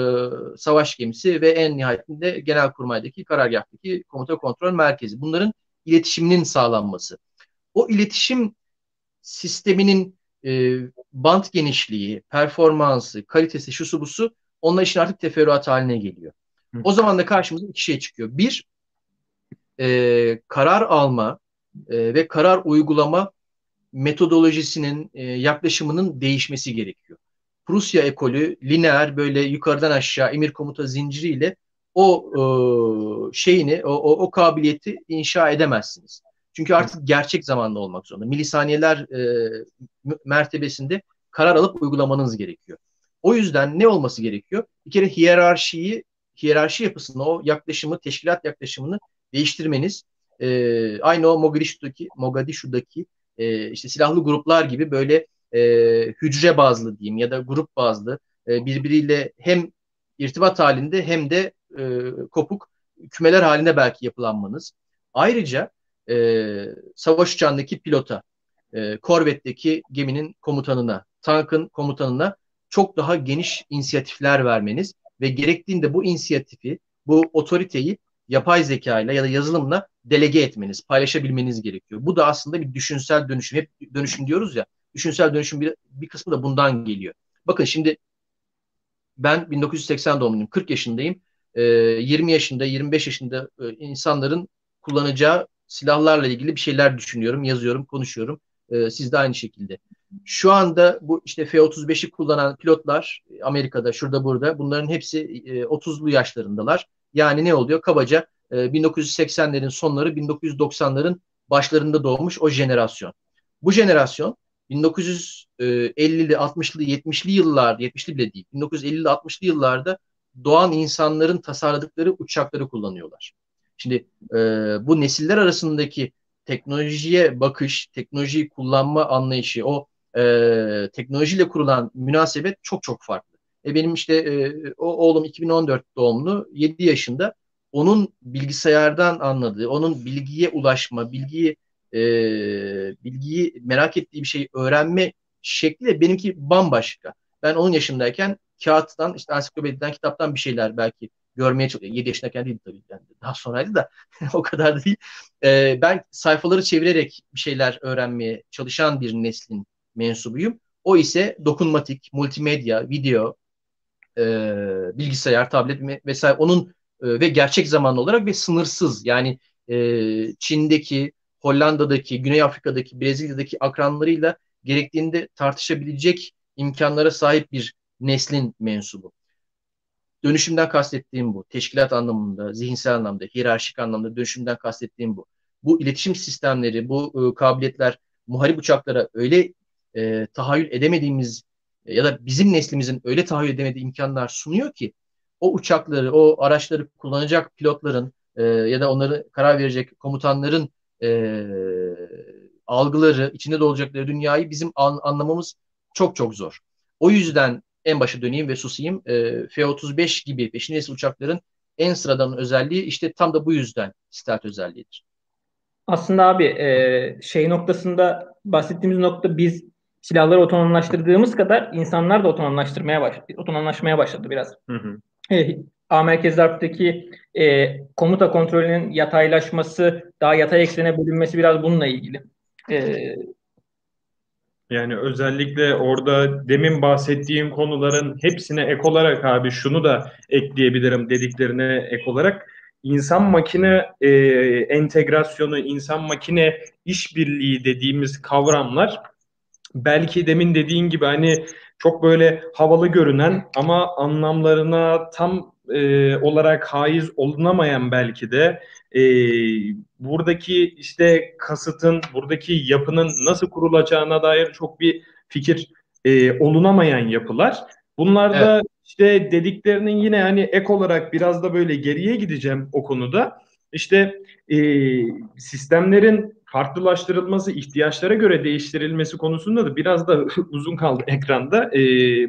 savaş gemisi ve en nihayetinde genelkurmaydaki karargahtaki komuta kontrol merkezi. Bunların iletişiminin sağlanması. O iletişim sisteminin e, bant genişliği, performansı, kalitesi, şusu busu onlar için artık teferruat haline geliyor. Hı. O zaman da karşımıza iki şey çıkıyor. Bir, e, karar alma e, ve karar uygulama metodolojisinin, e, yaklaşımının değişmesi gerekiyor. Prusya ekolü lineer böyle yukarıdan aşağı emir komuta zinciriyle o e, şeyini, o, o, o kabiliyeti inşa edemezsiniz. Çünkü artık gerçek zamanlı olmak zorunda. Milisaniyeler e, mertebesinde karar alıp uygulamanız gerekiyor. O yüzden ne olması gerekiyor? Bir kere hiyerarşiyi, hiyerarşi yapısını, o yaklaşımı, teşkilat yaklaşımını değiştirmeniz. E, aynı o Mogadishu'daki, Mogadishu'daki e, işte silahlı gruplar gibi böyle e, hücre bazlı diyeyim ya da grup bazlı e, birbiriyle hem irtibat halinde hem de e, kopuk kümeler halinde belki yapılanmanız. Ayrıca e, savaş uçağındaki pilota, e, korvetteki geminin komutanına, tankın komutanına çok daha geniş inisiyatifler vermeniz ve gerektiğinde bu inisiyatifi, bu otoriteyi yapay zeka ile ya da yazılımla delege etmeniz, paylaşabilmeniz gerekiyor. Bu da aslında bir düşünsel dönüşüm. Hep dönüşüm diyoruz ya. Düşünsel dönüşüm bir, bir kısmı da bundan geliyor. Bakın şimdi ben 1980 doğumluyum. 40 yaşındayım. E, 20 yaşında, 25 yaşında e, insanların kullanacağı silahlarla ilgili bir şeyler düşünüyorum, yazıyorum, konuşuyorum. E, siz de aynı şekilde. Şu anda bu işte F-35'i kullanan pilotlar Amerika'da, şurada burada bunların hepsi e, 30'lu yaşlarındalar. Yani ne oluyor? Kabaca e, 1980'lerin sonları, 1990'ların başlarında doğmuş o jenerasyon. Bu jenerasyon 1950'li, 60'lı, 70'li yıllar, 70'li bile değil, 1950'li, 60'lı yıllarda doğan insanların tasarladıkları uçakları kullanıyorlar. Şimdi e, bu nesiller arasındaki teknolojiye bakış, teknolojiyi kullanma anlayışı, o e, teknolojiyle kurulan münasebet çok çok farklı. E benim işte e, o oğlum 2014 doğumlu, 7 yaşında. Onun bilgisayardan anladığı, onun bilgiye ulaşma, bilgiyi e, bilgiyi merak ettiği bir şeyi öğrenme şekli de benimki bambaşka. Ben 10 yaşındayken kağıttan, işte ansiklopediden, kitaptan bir şeyler belki görmeye çalışıyor. 7 yaşındayken değil tabii. Yani daha sonraydı da o kadar da değil. E, ben sayfaları çevirerek bir şeyler öğrenmeye çalışan bir neslin mensubuyum. O ise dokunmatik, multimedya, video, e, bilgisayar, tablet vesaire onun e, ve gerçek zamanlı olarak ve sınırsız yani e, Çin'deki, Hollanda'daki, Güney Afrika'daki, Brezilya'daki akranlarıyla gerektiğinde tartışabilecek imkanlara sahip bir neslin mensubu. Dönüşümden kastettiğim bu. Teşkilat anlamında, zihinsel anlamda, hiyerarşik anlamda dönüşümden kastettiğim bu. Bu iletişim sistemleri, bu e, kabiliyetler muharip uçaklara öyle e, tahayyül edemediğimiz e, ya da bizim neslimizin öyle tahayyül edemediği imkanlar sunuyor ki o uçakları, o araçları kullanacak pilotların e, ya da onları karar verecek komutanların e, algıları, içinde de olacakları dünyayı bizim an, anlamamız çok çok zor. O yüzden en başa döneyim ve susayım. E, F-35 gibi 5. nesil uçakların en sıradan özelliği işte tam da bu yüzden stealth özelliğidir. Aslında abi e, şey noktasında bahsettiğimiz nokta biz silahları otonomlaştırdığımız kadar insanlar da otonomlaştırmaya baş, otonomlaşmaya başladı biraz. Hı hı. E, A merkez harpteki e, komuta kontrolünün yataylaşması, daha yatay eksene bölünmesi biraz bununla ilgili. E, yani özellikle orada demin bahsettiğim konuların hepsine ek olarak abi şunu da ekleyebilirim dediklerine ek olarak insan makine e, entegrasyonu, insan makine işbirliği dediğimiz kavramlar belki demin dediğin gibi hani çok böyle havalı görünen ama anlamlarına tam e, olarak haiz olunamayan belki de e, buradaki işte kasıtın, buradaki yapının nasıl kurulacağına dair çok bir fikir e, olunamayan yapılar. Bunlar da evet. işte dediklerinin yine hani ek olarak biraz da böyle geriye gideceğim o konuda. İşte e, sistemlerin farklılaştırılması, ihtiyaçlara göre değiştirilmesi konusunda da biraz da uzun kaldı ekranda. E,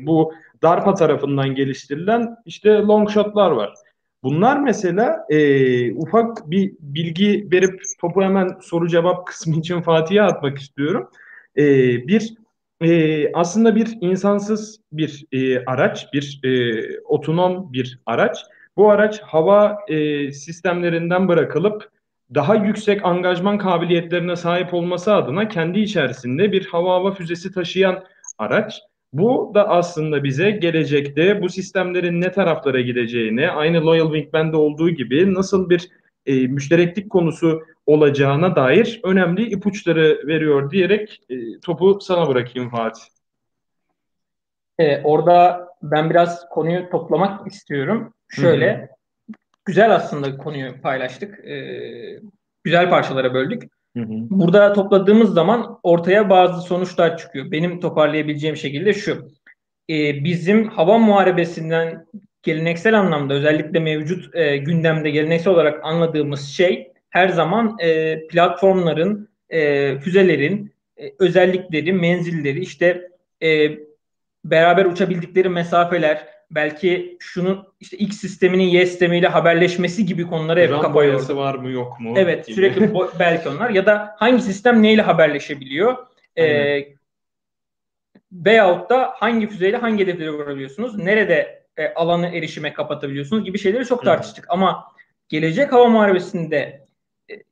bu DARPA tarafından geliştirilen işte long shot'lar var. Bunlar mesela e, ufak bir bilgi verip topu hemen soru cevap kısmı için Fatih'e atmak istiyorum. E, bir e, aslında bir insansız bir e, araç, bir e, otonom bir araç. Bu araç hava e, sistemlerinden bırakılıp daha yüksek angajman kabiliyetlerine sahip olması adına kendi içerisinde bir hava hava füzesi taşıyan araç. Bu da aslında bize gelecekte bu sistemlerin ne taraflara gideceğini, aynı Loyal Wingman'de olduğu gibi nasıl bir e, müştereklik konusu olacağına dair önemli ipuçları veriyor diyerek e, topu sana bırakayım Fatih. E, orada ben biraz konuyu toplamak istiyorum. Şöyle. Güzel aslında konuyu paylaştık. E, güzel parçalara böldük. Hı hı. Burada topladığımız zaman ortaya bazı sonuçlar çıkıyor. Benim toparlayabileceğim şekilde şu. Ee, bizim hava muharebesinden geleneksel anlamda özellikle mevcut e, gündemde geleneksel olarak anladığımız şey her zaman e, platformların, e, füzelerin e, özellikleri, menzilleri, işte e, beraber uçabildikleri mesafeler, belki şunun işte X sisteminin Y sistemiyle haberleşmesi gibi konulara hep kafa yordu. var mı yok mu? Evet gibi. sürekli belki onlar ya da hangi sistem neyle haberleşebiliyor? Ee, veyahut da hangi füzeyle hangi hedefleri vurabiliyorsunuz? Nerede e, alanı erişime kapatabiliyorsunuz gibi şeyleri çok tartıştık. Hı. Ama gelecek hava muharebesinde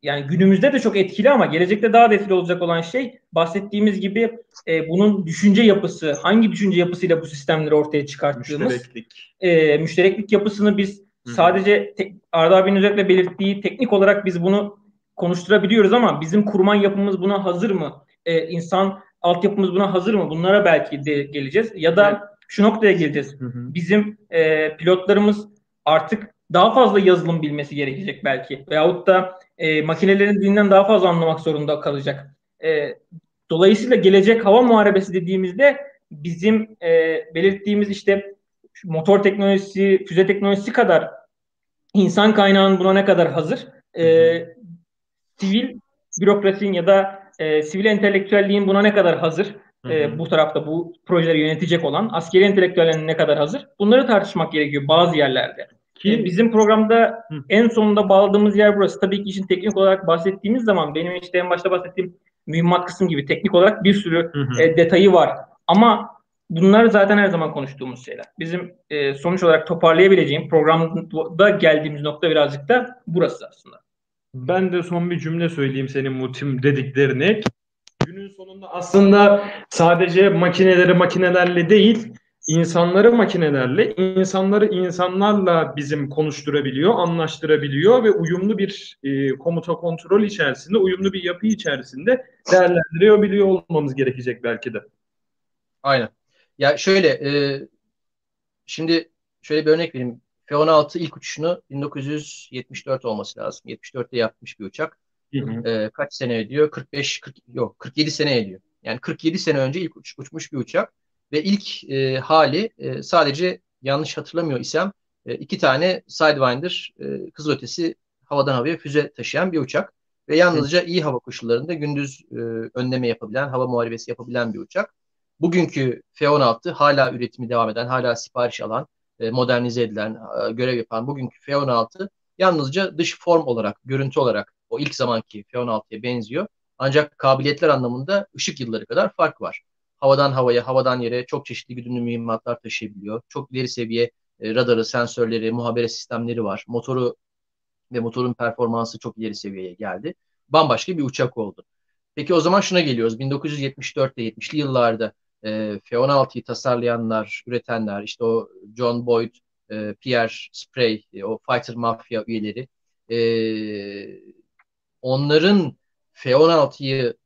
yani günümüzde de çok etkili ama gelecekte daha da etkili olacak olan şey bahsettiğimiz gibi e, bunun düşünce yapısı, hangi düşünce yapısıyla bu sistemleri ortaya çıkarttığımız müştereklik, e, müştereklik yapısını biz Hı. sadece te, Arda abinin özellikle belirttiği teknik olarak biz bunu konuşturabiliyoruz ama bizim kurman yapımız buna hazır mı? E, insan altyapımız buna hazır mı? Bunlara belki de geleceğiz. Ya da evet. şu noktaya geleceğiz. Hı hı. Bizim e, pilotlarımız artık daha fazla yazılım bilmesi gerekecek belki. Veyahut da e, makinelerin dilinden daha fazla anlamak zorunda kalacak. E, dolayısıyla gelecek hava muharebesi dediğimizde bizim e, belirttiğimiz işte motor teknolojisi, füze teknolojisi kadar insan kaynağının buna ne kadar hazır? E, sivil bürokrasinin ya da e, sivil entelektüelliğin buna ne kadar hazır? E, bu tarafta bu projeleri yönetecek olan askeri entelektüellerin ne kadar hazır? Bunları tartışmak gerekiyor bazı yerlerde. Ki e, bizim programda Hı. en sonunda bağladığımız yer burası. Tabii ki işin teknik olarak bahsettiğimiz zaman benim işte en başta bahsettiğim mühimmat kısım gibi teknik olarak bir sürü E, detayı var. Ama bunlar zaten her zaman konuştuğumuz şeyler. Bizim e, sonuç olarak toparlayabileceğim programda geldiğimiz nokta birazcık da burası aslında. Ben de son bir cümle söyleyeyim senin mutim dediklerini. Günün sonunda aslında sadece makineleri makinelerle değil, insanları makinelerle, insanları insanlarla bizim konuşturabiliyor, anlaştırabiliyor ve uyumlu bir e, komuta kontrol içerisinde, uyumlu bir yapı içerisinde değerlendirebiliyor olmamız gerekecek belki de. Aynen. Ya şöyle, e, şimdi şöyle bir örnek vereyim. F-16 ilk uçuşunu 1974 olması lazım. 74'te yapmış bir uçak. Hı hı. E, kaç sene ediyor? 45, 40, yok 47 sene ediyor. Yani 47 sene önce ilk uç, uçmuş bir uçak ve ilk e, hali e, sadece yanlış hatırlamıyor isem e, iki tane Sidewinder e, kızılötesi havadan havaya füze taşıyan bir uçak ve yalnızca iyi hava koşullarında gündüz e, önleme yapabilen, hava muharebesi yapabilen bir uçak. Bugünkü F-16 hala üretimi devam eden, hala sipariş alan, e, modernize edilen, e, görev yapan bugünkü F-16 yalnızca dış form olarak, görüntü olarak o ilk zamanki F-16'ya benziyor. Ancak kabiliyetler anlamında ışık yılları kadar fark var havadan havaya, havadan yere çok çeşitli güdümlü mühimmatlar taşıyabiliyor. Çok ileri seviye e, radarı, sensörleri, muhabere sistemleri var. Motoru ve motorun performansı çok ileri seviyeye geldi. Bambaşka bir uçak oldu. Peki o zaman şuna geliyoruz. 1974'te 70'li yıllarda e, F-16'yı tasarlayanlar, üretenler, işte o John Boyd, e, Pierre Spray, e, o Fighter Mafia üyeleri e, onların F-16'yı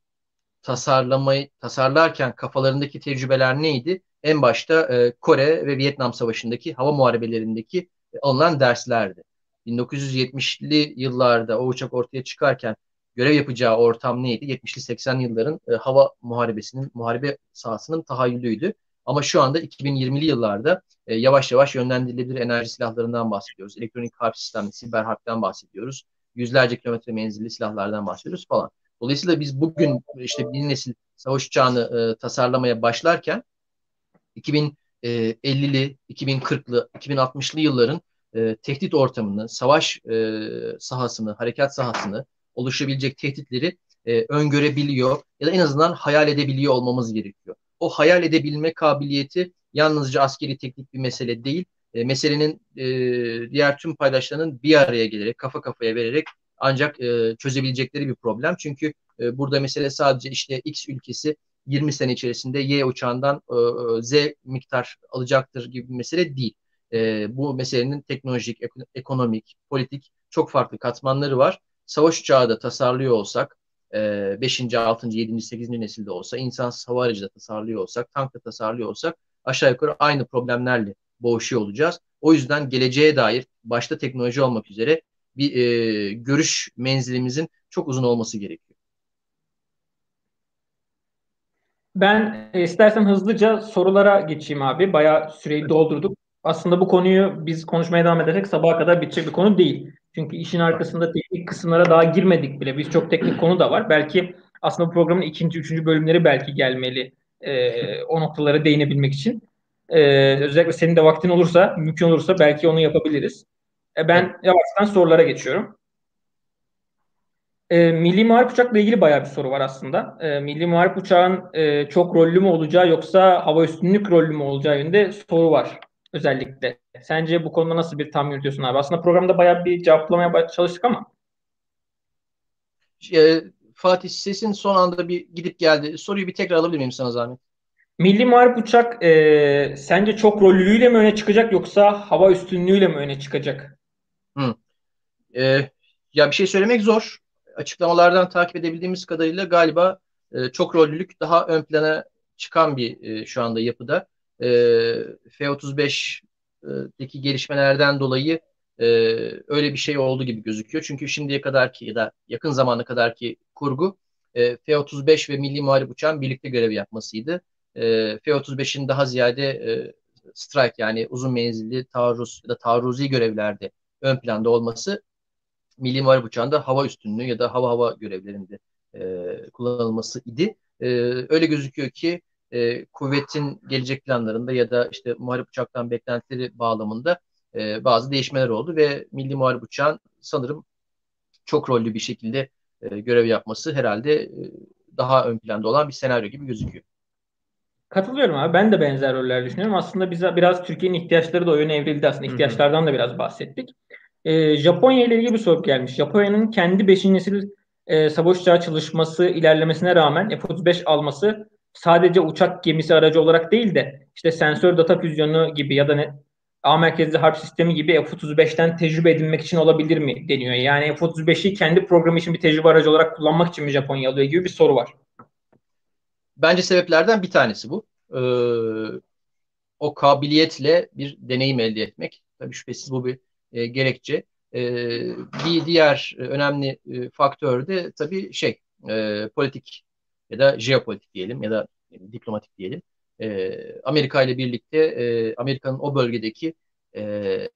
tasarlamayı tasarlarken kafalarındaki tecrübeler neydi? En başta e, Kore ve Vietnam Savaşı'ndaki hava muharebelerindeki e, alınan derslerdi. 1970'li yıllarda o uçak ortaya çıkarken görev yapacağı ortam neydi? 70'li 80'li yılların e, hava muharebesinin, muharebe sahasının tahayyülüydü. Ama şu anda 2020'li yıllarda e, yavaş yavaş yönlendirilebilir enerji silahlarından bahsediyoruz. Elektronik harp sistemi, siber harpten bahsediyoruz. Yüzlerce kilometre menzilli silahlardan bahsediyoruz falan. Dolayısıyla biz bugün işte bir nesil savaş uçağını e, tasarlamaya başlarken 2050'li, 2040'lı, 2060'lı yılların e, tehdit ortamını, savaş e, sahasını, harekat sahasını, oluşabilecek tehditleri e, öngörebiliyor ya da en azından hayal edebiliyor olmamız gerekiyor. O hayal edebilme kabiliyeti yalnızca askeri teknik bir mesele değil, e, meselenin e, diğer tüm paydaşlarının bir araya gelerek, kafa kafaya vererek ancak e, çözebilecekleri bir problem. Çünkü e, burada mesele sadece işte X ülkesi 20 sene içerisinde Y uçağından e, e, Z miktar alacaktır gibi bir mesele değil. E, bu meselenin teknolojik, ek- ekonomik, politik çok farklı katmanları var. Savaş uçağı da tasarlıyor olsak, 5. 6. 7. 8. nesilde olsa, insansız hava aracı da tasarlıyor olsak, tank da tasarlıyor olsak aşağı yukarı aynı problemlerle boğuşuyor olacağız. O yüzden geleceğe dair başta teknoloji olmak üzere bir e, görüş menzilimizin çok uzun olması gerekiyor. Ben e, istersen hızlıca sorulara geçeyim abi. Bayağı süreyi doldurduk. Aslında bu konuyu biz konuşmaya devam edersek sabaha kadar bitecek bir konu değil. Çünkü işin arkasında teknik kısımlara daha girmedik bile. Biz çok teknik konu da var. Belki aslında bu programın ikinci, üçüncü bölümleri belki gelmeli e, o noktalara değinebilmek için. E, özellikle senin de vaktin olursa, mümkün olursa belki onu yapabiliriz. E, ben yavaştan sorulara geçiyorum. E, Milli Muharip Uçak'la ilgili bayağı bir soru var aslında. E, Milli Muharip Uçağın e, çok rollü mü olacağı yoksa hava üstünlük rollü mü olacağı yönünde soru var özellikle. Sence bu konuda nasıl bir tam yürütüyorsun abi? Aslında programda bayağı bir cevaplamaya çalıştık ama. E, Fatih sesin son anda bir gidip geldi. Soruyu bir tekrar alabilir miyim sana zahmet? Milli Muharip Uçak e, sence çok rollüyle mi öne çıkacak yoksa hava üstünlüğüyle mi öne çıkacak? E, ya bir şey söylemek zor. Açıklamalardan takip edebildiğimiz kadarıyla galiba e, çok rollülük daha ön plana çıkan bir e, şu anda yapıda. E, F-35'deki gelişmelerden dolayı e, öyle bir şey oldu gibi gözüküyor. Çünkü şimdiye kadar ki ya da yakın zamana kadar ki kurgu e, F-35 ve Milli Muharip Uçağın birlikte görev yapmasıydı. E, F-35'in daha ziyade e, strike yani uzun menzilli taarruz ya da taarruzi görevlerde ön planda olması Milli Muharip Uçağı'nda hava üstünlüğü ya da hava hava görevlerinde e, kullanılması idi. E, öyle gözüküyor ki e, kuvvetin gelecek planlarında ya da işte muharip uçaktan beklentileri bağlamında e, bazı değişmeler oldu ve Milli Muharip Uçağın sanırım çok rollü bir şekilde e, görev yapması herhalde e, daha ön planda olan bir senaryo gibi gözüküyor. Katılıyorum abi. Ben de benzer roller düşünüyorum. Aslında bize biraz Türkiye'nin ihtiyaçları da o yöne evrildi aslında. İhtiyaçlardan da biraz bahsettik. Ee, Japonya ile ilgili bir soru gelmiş. Japonya'nın kendi 5. nesil e, savaş uçağı çalışması ilerlemesine rağmen F-35 alması sadece uçak gemisi aracı olarak değil de işte sensör data füzyonu gibi ya da ne, A merkezli harp sistemi gibi F-35'ten tecrübe edinmek için olabilir mi deniyor. Yani F-35'i kendi programı için bir tecrübe aracı olarak kullanmak için mi Japonya alıyor gibi bir soru var. Bence sebeplerden bir tanesi bu. Ee, o kabiliyetle bir deneyim elde etmek. Tabii şüphesiz bu bir e, gerekçe. E, bir diğer önemli e, faktör de tabii şey e, politik ya da jeopolitik diyelim ya da diplomatik diyelim. E, Amerika ile birlikte e, Amerika'nın o bölgedeki e,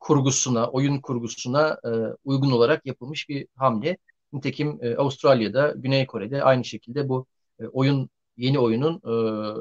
kurgusuna, oyun kurgusuna e, uygun olarak yapılmış bir hamle. Nitekim e, Avustralya'da, Güney Kore'de aynı şekilde bu e, oyun yeni oyunun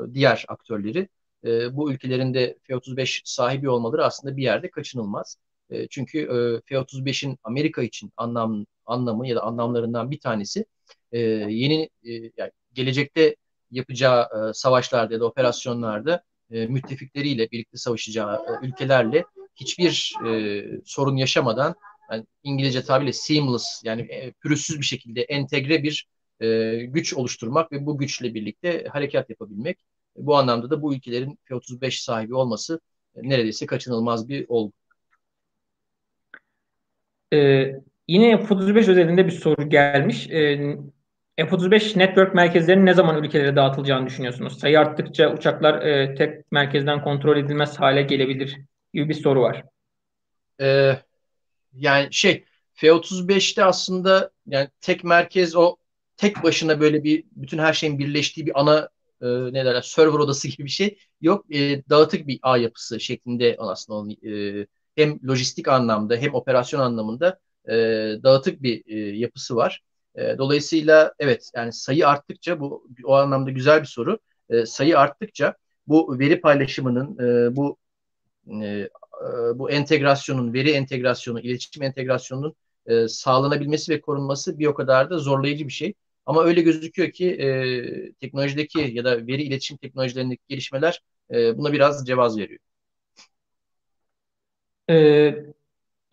e, diğer aktörleri e, bu ülkelerin de F-35 sahibi olmaları aslında bir yerde kaçınılmaz. E, çünkü e, F-35'in Amerika için anlam anlamı ya da anlamlarından bir tanesi e, yeni e, yani gelecekte yapacağı e, savaşlarda ya da operasyonlarda e, müttefikleriyle birlikte savaşacağı e, ülkelerle hiçbir e, sorun yaşamadan yani İngilizce tabirle seamless yani e, pürüzsüz bir şekilde entegre bir e, güç oluşturmak ve bu güçle birlikte harekat yapabilmek. Bu anlamda da bu ülkelerin F-35 sahibi olması e, neredeyse kaçınılmaz bir olgu. Ee, yine F-35 özelinde bir soru gelmiş. Ee, F-35 network merkezlerinin ne zaman ülkelere dağıtılacağını düşünüyorsunuz? Sayı arttıkça uçaklar e, tek merkezden kontrol edilmez hale gelebilir gibi bir soru var. Ee, yani şey F-35'te aslında yani tek merkez o tek başına böyle bir bütün her şeyin birleştiği bir ana e, ne derler server odası gibi bir şey yok. E, dağıtık bir ağ yapısı şeklinde aslında onun, e, hem lojistik anlamda hem operasyon anlamında e, dağıtık bir e, yapısı var. E, dolayısıyla evet yani sayı arttıkça bu o anlamda güzel bir soru. E, sayı arttıkça bu veri paylaşımının e, bu e, bu entegrasyonun, veri entegrasyonu, iletişim entegrasyonunun e, sağlanabilmesi ve korunması bir o kadar da zorlayıcı bir şey. Ama öyle gözüküyor ki e, teknolojideki ya da veri iletişim teknolojilerindeki gelişmeler e, buna biraz cevaz veriyor. Ee,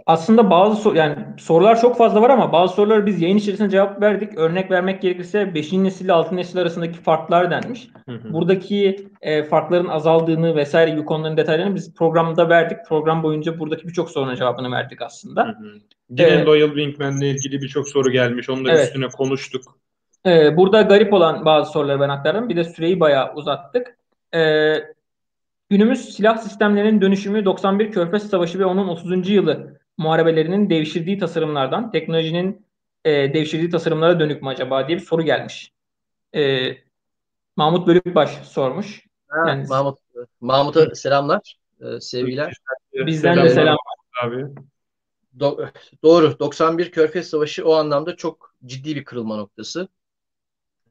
aslında bazı sor yani sorular çok fazla var ama bazı soruları biz yayın içerisinde cevap verdik. Örnek vermek gerekirse 5. nesil ile 6. nesil arasındaki farklar denmiş. Hı hı. Buradaki e, farkların azaldığını vesaire gibi konuların detaylarını biz programda verdik. Program boyunca buradaki birçok sorunun cevabını verdik aslında. Hı hı. Yine ee, Loyal Wingman'le ilgili birçok soru gelmiş. Onu da evet. üstüne konuştuk. Ee, burada garip olan bazı soruları ben aktardım. Bir de süreyi bayağı uzattık. Ee, günümüz silah sistemlerinin dönüşümü 91 Körfez Savaşı ve onun 30. yılı muharebelerinin devşirdiği tasarımlardan teknolojinin e, devşirdiği tasarımlara dönük mü acaba diye bir soru gelmiş. E, Mahmut Bölükbaş sormuş. Ha, yani, Mahmut Mahmut'a selamlar. Ee, sevgiler. Bizden de selamlar. Abi. Do- doğru. 91 Körfez Savaşı o anlamda çok ciddi bir kırılma noktası.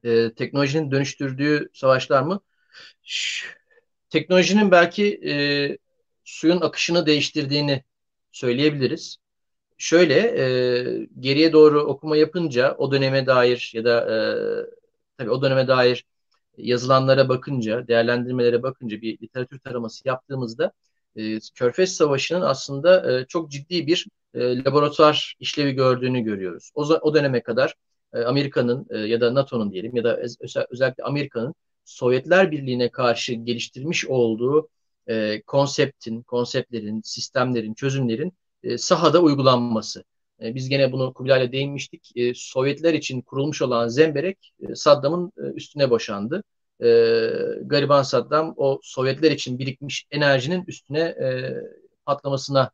Ee, teknolojinin dönüştürdüğü savaşlar mı? Teknolojinin belki e, suyun akışını değiştirdiğini söyleyebiliriz. Şöyle e, geriye doğru okuma yapınca o döneme dair ya da e, tabii o döneme dair yazılanlara bakınca, değerlendirmelere bakınca bir literatür taraması yaptığımızda e, Körfez Savaşı'nın aslında e, çok ciddi bir e, laboratuvar işlevi gördüğünü görüyoruz. O, o döneme kadar e, Amerika'nın e, ya da NATO'nun diyelim ya da özel, özellikle Amerika'nın Sovyetler Birliği'ne karşı geliştirmiş olduğu e, konseptin, konseptlerin, sistemlerin, çözümlerin e, sahada uygulanması. E, biz gene bunu Kubilay'la değinmiştik. E, Sovyetler için kurulmuş olan Zemberek e, Saddam'ın e, üstüne boşandı. E, gariban Saddam o Sovyetler için birikmiş enerjinin üstüne e, patlamasına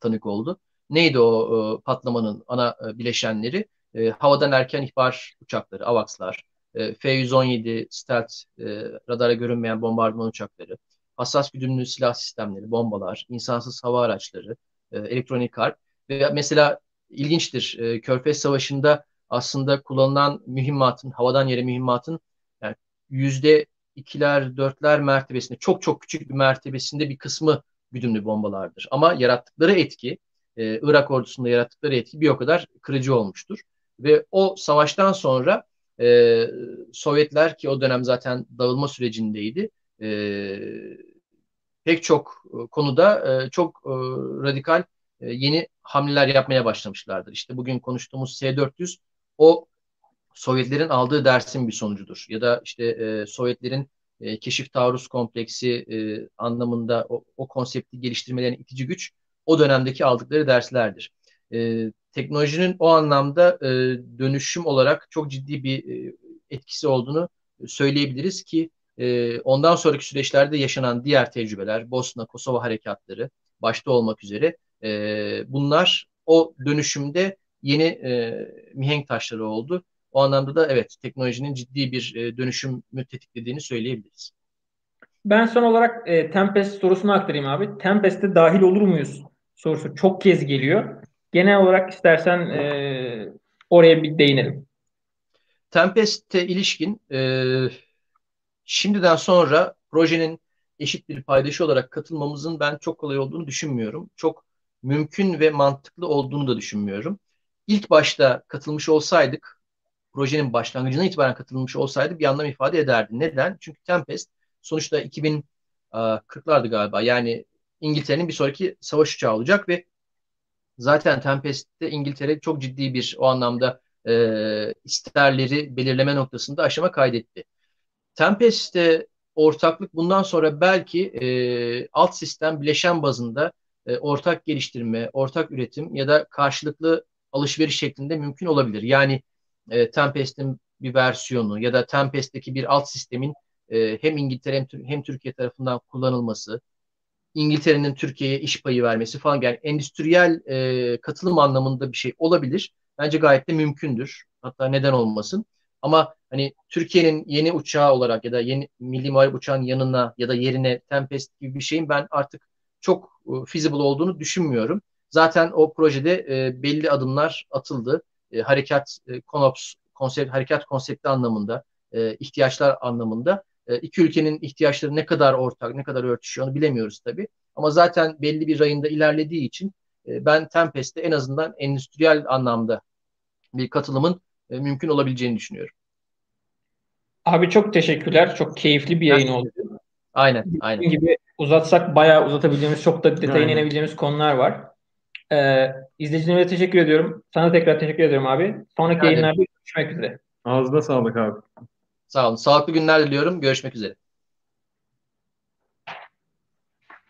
tanık oldu. Neydi o e, patlamanın ana e, bileşenleri? E, havadan erken ihbar uçakları, AVAX'lar, e, F-117 stealth, e, radara görünmeyen bombardıman uçakları, hassas güdümlü silah sistemleri, bombalar, insansız hava araçları, e, elektronik harp ve mesela ilginçtir e, Körfez Savaşı'nda aslında kullanılan mühimmatın, havadan yere mühimmatın yani yüzde ikiler, dörtler mertebesinde çok çok küçük bir mertebesinde bir kısmı güdümlü bombalardır. Ama yarattıkları etki, e, Irak ordusunda yarattıkları etki bir o kadar kırıcı olmuştur. Ve o savaştan sonra e, Sovyetler ki o dönem zaten dağılma sürecindeydi, e, pek çok e, konuda e, çok e, radikal e, yeni hamleler yapmaya başlamışlardır. İşte bugün konuştuğumuz S-400 o Sovyetlerin aldığı dersin bir sonucudur. Ya da işte e, Sovyetlerin e, keşif taarruz kompleksi e, anlamında o, o konsepti geliştirmelerinin itici güç o dönemdeki aldıkları derslerdir. E, teknolojinin o anlamda e, dönüşüm olarak çok ciddi bir e, etkisi olduğunu söyleyebiliriz ki e, ondan sonraki süreçlerde yaşanan diğer tecrübeler, Bosna, Kosova harekatları başta olmak üzere e, bunlar o dönüşümde yeni e, mihenk taşları oldu. O anlamda da evet teknolojinin ciddi bir e, dönüşüm tetiklediğini söyleyebiliriz. Ben son olarak e, Tempest sorusunu aktarayım abi. Tempest'e dahil olur muyuz sorusu çok kez geliyor. Genel olarak istersen e, oraya bir değinelim. Tempest'e ilişkin e, şimdiden sonra projenin eşit bir paydaşı olarak katılmamızın ben çok kolay olduğunu düşünmüyorum. Çok mümkün ve mantıklı olduğunu da düşünmüyorum. İlk başta katılmış olsaydık, projenin başlangıcına itibaren katılmış olsaydı bir anlam ifade ederdi. Neden? Çünkü Tempest sonuçta 2040'lardı galiba. Yani İngiltere'nin bir sonraki savaş uçağı olacak ve zaten Tempest'te İngiltere çok ciddi bir o anlamda e, isterleri belirleme noktasında aşama kaydetti. Tempest'te ortaklık bundan sonra belki e, alt sistem bileşen bazında e, ortak geliştirme, ortak üretim ya da karşılıklı alışveriş şeklinde mümkün olabilir. Yani e, Tempest'in bir versiyonu ya da Tempest'teki bir alt sistemin e, hem İngiltere hem, hem Türkiye tarafından kullanılması, İngiltere'nin Türkiye'ye iş payı vermesi falan yani endüstriyel e, katılım anlamında bir şey olabilir. Bence gayet de mümkündür. Hatta neden olmasın. Ama hani Türkiye'nin yeni uçağı olarak ya da yeni milli muharip uçağın yanına ya da yerine Tempest gibi bir şeyin ben artık çok e, feasible olduğunu düşünmüyorum. Zaten o projede e, belli adımlar atıldı. E, harekat e, konops konsept harekat konsepti anlamında, e, ihtiyaçlar anlamında e, iki ülkenin ihtiyaçları ne kadar ortak, ne kadar örtüşüyor onu bilemiyoruz tabii. Ama zaten belli bir rayında ilerlediği için e, ben Tempest'te en azından endüstriyel anlamda bir katılımın e, mümkün olabileceğini düşünüyorum. Abi çok teşekkürler. Çok keyifli bir yayın oldu. Aynen, aynen. Dediğim gibi uzatsak bayağı uzatabileceğimiz, çok da detayına inebileceğimiz konular var. Ee, izleyicilerime teşekkür ediyorum. Sana tekrar teşekkür ediyorum abi. Sonraki yani, yayınlarda görüşmek üzere. Ağzına sağlık abi. Sağ olun. Sağlıklı günler diliyorum. Görüşmek üzere.